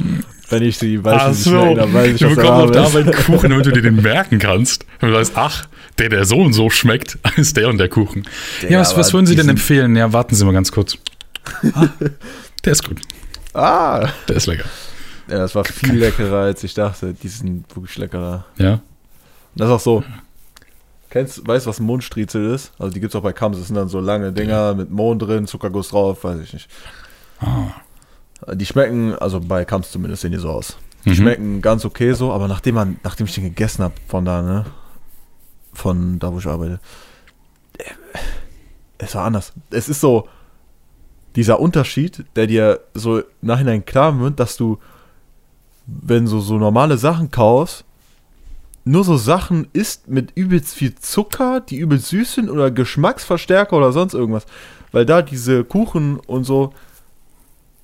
wenn ich sie weiß, Ach sie so, schmecken, dann weiß ich, du bekommst auf der da Arbeit Kuchen, damit du dir den merken kannst. Und du sagst, ach, der, der so und so schmeckt, ist der und der Kuchen. ja, was, was würden Sie denn empfehlen? Ja, warten Sie mal ganz kurz. Ah, der ist gut. Ah! Der ist lecker. Ja, das war viel leckerer, als ich dachte. Die sind wirklich leckerer. Ja. Und das ist auch so. Kennst, weißt du, was ein Mondstriezel ist? Also die gibt es auch bei Kams. Das sind dann so lange Dinger mit Mond drin, Zuckerguss drauf, weiß ich nicht. Ah. Die schmecken, also bei Kams zumindest sehen die so aus. Die Mhm. schmecken ganz okay so, aber nachdem man, nachdem ich den gegessen habe von da, ne? Von da, wo ich arbeite, äh, es war anders. Es ist so, dieser Unterschied, der dir so Nachhinein klar wird, dass du, wenn du so normale Sachen kaufst, nur so Sachen isst mit übelst viel Zucker, die übelst süß sind oder Geschmacksverstärker oder sonst irgendwas. Weil da diese Kuchen und so,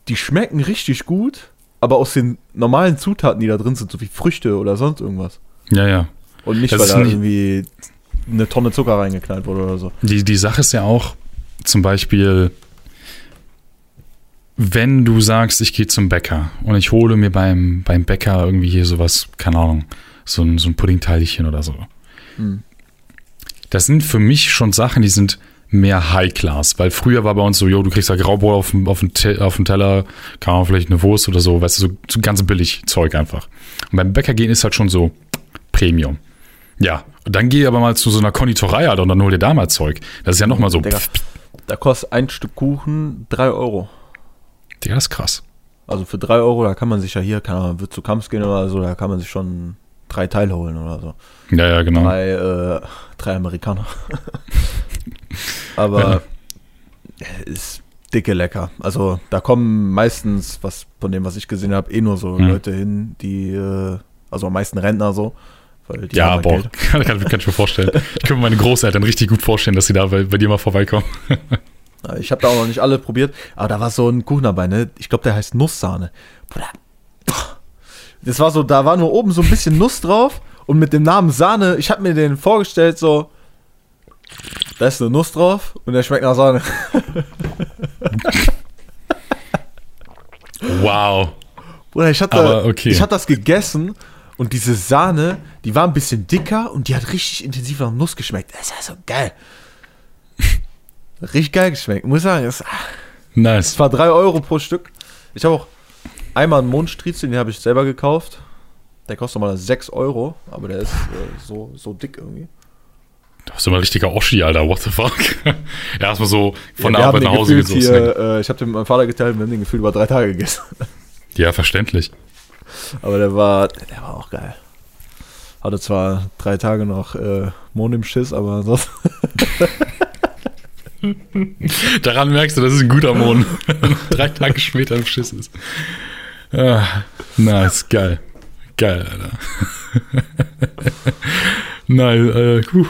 die schmecken richtig gut, aber aus den normalen Zutaten, die da drin sind, so wie Früchte oder sonst irgendwas. Ja, ja. Und nicht, Das weil da nicht- irgendwie eine Tonne Zucker reingeknallt wurde oder so. Die, die Sache ist ja auch, zum Beispiel, wenn du sagst, ich gehe zum Bäcker und ich hole mir beim, beim Bäcker irgendwie hier sowas, keine Ahnung, so ein, so ein Puddingteilchen oder so. Hm. Das sind für mich schon Sachen, die sind mehr High-Class, weil früher war bei uns so, jo, du kriegst da Graubrot auf, dem- auf, den auf den Teller, kann man vielleicht eine Wurst oder so, weißt du, so, so ganz billig Zeug einfach. Und beim Bäcker gehen ist halt schon so Premium. Ja, und dann geh aber mal zu so einer Konditorei halt und dann hol dir da mal Zeug. Das ist ja nochmal so, Digga. pff, Da kostet ein Stück Kuchen 3 Euro. Digga, das ist krass. Also für 3 Euro, da kann man sich ja hier, kann man, wird zu Kamps gehen oder so, da kann man sich schon drei Teile holen oder so. Ja, ja, genau. Drei, äh, drei Amerikaner. Aber ist dicke lecker. Also da kommen meistens, was von dem, was ich gesehen habe, eh nur so Mhm. Leute hin, die, äh, also am meisten Rentner so. Weil die Ja, halt boah, kann, kann, kann ich mir vorstellen. Ich kann mir meine Großeltern richtig gut vorstellen, dass sie da bei, bei dir mal vorbeikommen. Ja, Ich habe da auch noch nicht alle probiert, aber da war so ein Kuchen dabei, ne? Ich glaube, der heißt Nusssahne. Bruder. Das war so, da war nur oben so ein bisschen Nuss drauf und mit dem Namen Sahne, ich habe mir den vorgestellt so, da ist eine Nuss drauf und der schmeckt nach Sahne. Wow. Bruder, ich hatte, Aber okay. ich hatte das gegessen und diese Sahne, die war ein bisschen dicker und die hat richtig intensiv nach Nuss geschmeckt. Das war so geil. Richtig geil geschmeckt. Muss sagen, es Nice. Es war 3 Euro pro Stück. Ich habe auch einmal einen Mondstriezel, den habe ich selber gekauft. Der kostet mal 6 Euro, aber der ist äh, so, so dick irgendwie. Du bist immer ein richtiger Oschi, Alter. What the fuck? erstmal so von Ja, der Arbeit nach Hause hier, äh, Ich habe den mit meinem Vater geteilt, wir haben den gefühlt über drei Tage gegessen. Ja, verständlich. Aber der war, der war auch geil. Hatte zwar drei Tage noch äh, Mond im Schiss, aber sonst. Daran merkst du, das ist ein guter Mond. Drei Tage später im Schiss ist. Ah, nice, geil. Geil, Alter. Nein, äh, puh.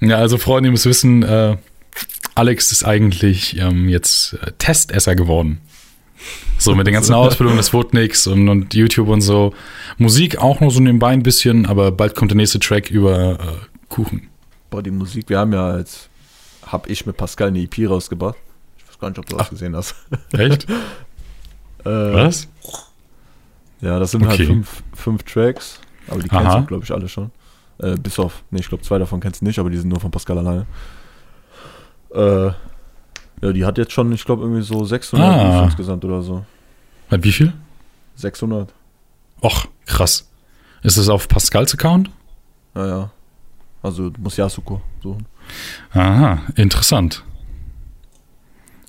Ja, also Freunde, ihr müsst wissen, äh, Alex ist eigentlich ähm, jetzt äh, Testesser geworden. So mit den ganzen Ausbildungen, das wurde nix und, und YouTube und so. Musik auch noch so nebenbei ein bisschen, aber bald kommt der nächste Track über äh, Kuchen. Boah, die Musik, wir haben ja als. Hab ich mit Pascal eine EP rausgebracht. Ich weiß gar nicht, ob du das Ach. gesehen hast. Echt? Äh, Was? Ja, das sind Okay. halt fünf, fünf Tracks, aber die kennst Aha. du, glaube ich, alle schon. Äh, bis auf, nee, ich glaube, zwei davon kennst du nicht, aber die sind nur von Pascal alleine. Äh, ja, die hat jetzt schon, ich glaube, irgendwie so 600 Ah. Insgesamt oder so. Hat wie viel? 600. Och, krass. Ist das auf Pascals Account? Ja, ja. Also, du musst Yasuko suchen. Aha, interessant.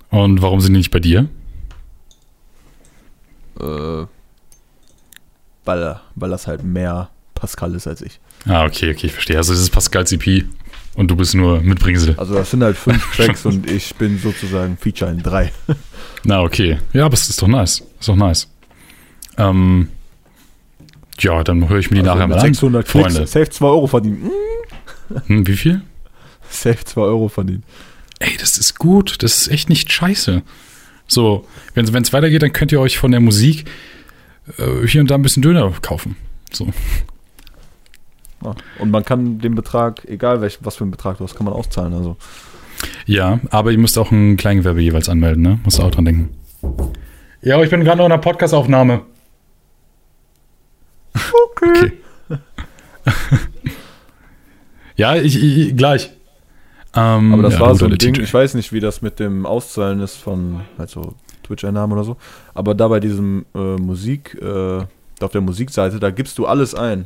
Und warum sind die nicht bei dir? Äh, weil, weil das halt mehr Pascal ist als ich. Ah, okay, okay, ich verstehe. Also, das ist Pascals EP und du bist nur Mitbringsel. Also, das sind halt fünf Tracks und ich bin sozusagen Feature in drei. Na, okay. Ja, aber es ist doch nice. Ist doch nice. Ähm, ja, dann höre ich mir die Also nachher mal an. 600 Klicks, Freunde. safe 2 Euro verdienen. Hm, wie viel? Safe 2 Euro verdienen. Ey, das ist gut. Das ist echt nicht scheiße. So, wenn es weitergeht, dann könnt ihr euch von der Musik äh, hier und da ein bisschen Döner kaufen. So. Ja. Und man kann den Betrag, egal welch, was für einen Betrag du hast, kann man auszahlen. Also. Ja, aber ihr müsst auch ein Kleingewerbe jeweils anmelden, ne? Musst du auch dran denken. Ja, ich bin gerade noch in einer Podcastaufnahme. Okay. ja, ich, ich gleich. Ähm, Aber das ja, war so ein Ding, TJ. ich weiß nicht, wie das mit dem Auszahlen ist von also Twitch-Einnahmen oder so. Aber da bei diesem äh, Musik, äh, auf der Musikseite, da gibst du alles ein.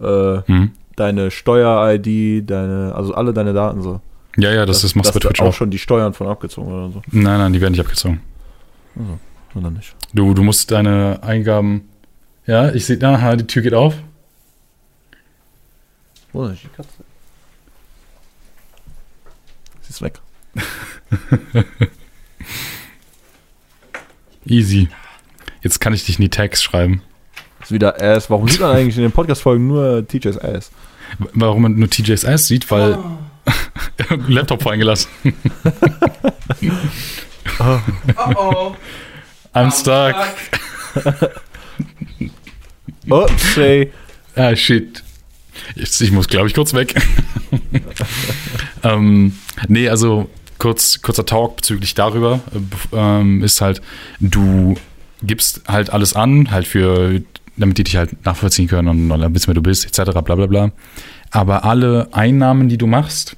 Äh, Hm. deine Steuer-ID, deine, also alle deine Daten so. Ja, ja, das, das machst du bei Twitch auch auch. schon die Steuern von abgezogen oder so. Nein, nein, die werden nicht abgezogen. Oder nicht? Du, du musst deine Eingaben. Ja, ich sehe, aha, die Tür geht auf. Oder nicht? Die Katze. Sie ist weg. Easy. Jetzt kann ich dich in die Tags schreiben. Ist wieder Ass. Warum sieht man eigentlich in den Podcast-Folgen nur TJ's Ass? Warum man nur TJ's Ass sieht, weil Laptop fallen gelassen. Oh oh. I'm stuck. Oh, say. Ah, shit. Jetzt, ich muss, glaube ich, kurz weg. ähm, nee, also kurz, kurzer Talk bezüglich darüber äh, ähm, ist halt, du gibst halt alles an, halt für, damit die dich halt nachvollziehen können und, und wissen, wer du bist, etc., bla bla bla. Aber alle Einnahmen, die du machst,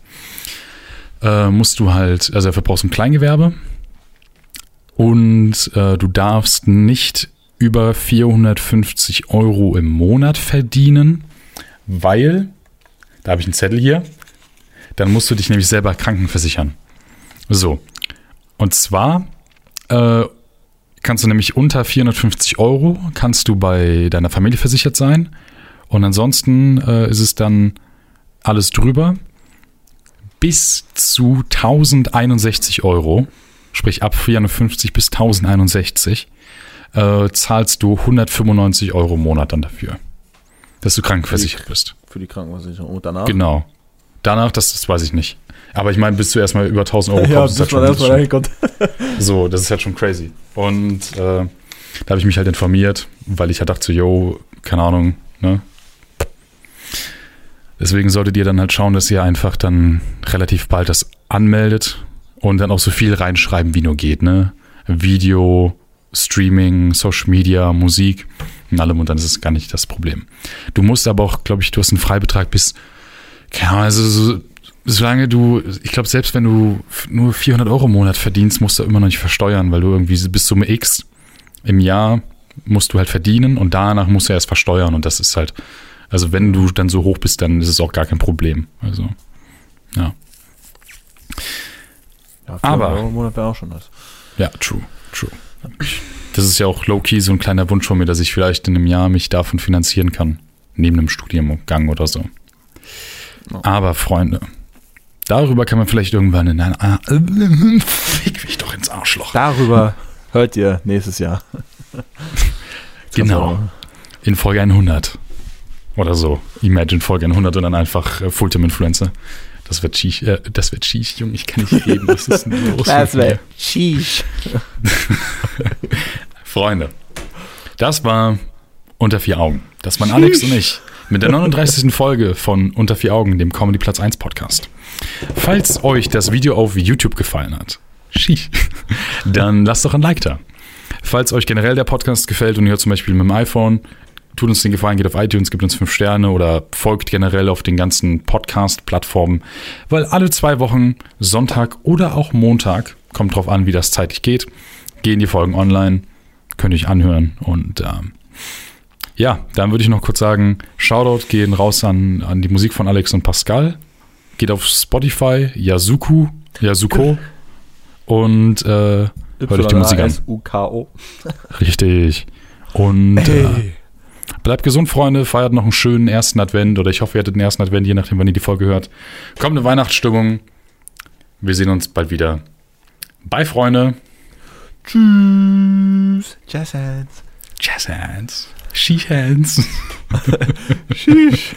äh, musst du halt, also dafür brauchst du ein Kleingewerbe und äh, du darfst nicht über 450 Euro im Monat verdienen, weil, da habe ich einen Zettel hier, dann musst du dich nämlich selber krankenversichern. So. Und zwar äh, kannst du nämlich unter 450 Euro kannst du bei deiner Familie versichert sein. Und ansonsten äh, ist es dann alles drüber bis zu 1061 Euro, sprich ab 450 bis 1061, äh, zahlst du 195 Euro im Monat dann dafür, dass du krankenversichert bist. Für die Krankenversicherung. Und danach? Genau. Danach, das, das weiß ich nicht. Aber ich meine, bis du erstmal über 1000 Euro Ja, kommst, ist man halt schon, reinkommt. so, das ist halt schon crazy. Und äh, da habe ich mich halt informiert, weil ich halt dachte, so, yo, keine Ahnung, ne? Deswegen solltet ihr dann halt schauen, dass ihr einfach dann relativ bald das anmeldet und dann auch so viel reinschreiben, wie nur geht, ne? Video, Streaming, Social Media, Musik und allem und dann ist es gar nicht das Problem. Du musst aber auch, glaube ich, du hast einen Freibetrag bis, keine Ahnung, also so, solange du, ich glaube, selbst wenn du nur 400 Euro im Monat verdienst, musst du immer noch nicht versteuern, weil du irgendwie bis Summe X im Jahr musst du halt verdienen und danach musst du erst versteuern und das ist halt, also wenn du dann so hoch bist, dann ist es auch gar kein Problem. Also, ja. Ja, Aber- Euro im Monat wäre auch schon das. Ja, true, true. Das ist ja auch low-key so ein kleiner Wunsch von mir, dass ich vielleicht in einem Jahr mich davon finanzieren kann. Neben einem Studiengang oder so. Aber Freunde, darüber kann man vielleicht irgendwann in einer... Fick mich doch ins Arschloch. Darüber hört ihr nächstes Jahr. Genau. In Folge 100. Oder so. Imagine Folge 100 und dann einfach äh, Fulltime-Influencer. Das wird schief, äh, das wird schief, Junge. Ich kann nicht reden. Was ist denn los? Das wäre Sheesh. Freunde, das war Unter vier Augen. Das waren Alex und ich mit der 39. Folge von Unter vier Augen, dem Comedy Platz 1 Podcast. Falls euch das Video auf YouTube gefallen hat, dann lasst doch ein Like da. Falls euch generell der Podcast gefällt und ihr hört zum Beispiel mit dem iPhone, tut uns den Gefallen, geht auf iTunes, gibt uns fünf Sterne oder folgt generell auf den ganzen Podcast-Plattformen, weil alle zwei Wochen, Sonntag oder auch Montag, kommt drauf an, wie das zeitlich geht, gehen die Folgen online, könnt ihr euch anhören und ähm, ja, dann würde ich noch kurz sagen, Shoutout gehen raus an, an die Musik von Alex und Pascal. Geht auf Spotify, Yasuku, Yasuko und äh, hört euch die Musik an. Y-A-S-U-K-O. Richtig. Und äh, bleibt gesund, Freunde. Feiert noch einen schönen ersten Advent oder ich hoffe, ihr hattet den ersten Advent, je nachdem, wann ihr die Folge hört. Kommt eine Weihnachtsstimmung. Wir sehen uns bald wieder. Bye, Freunde. Tschüss. Jazz Hands. Jazz Hands. She Hands. Sheesh.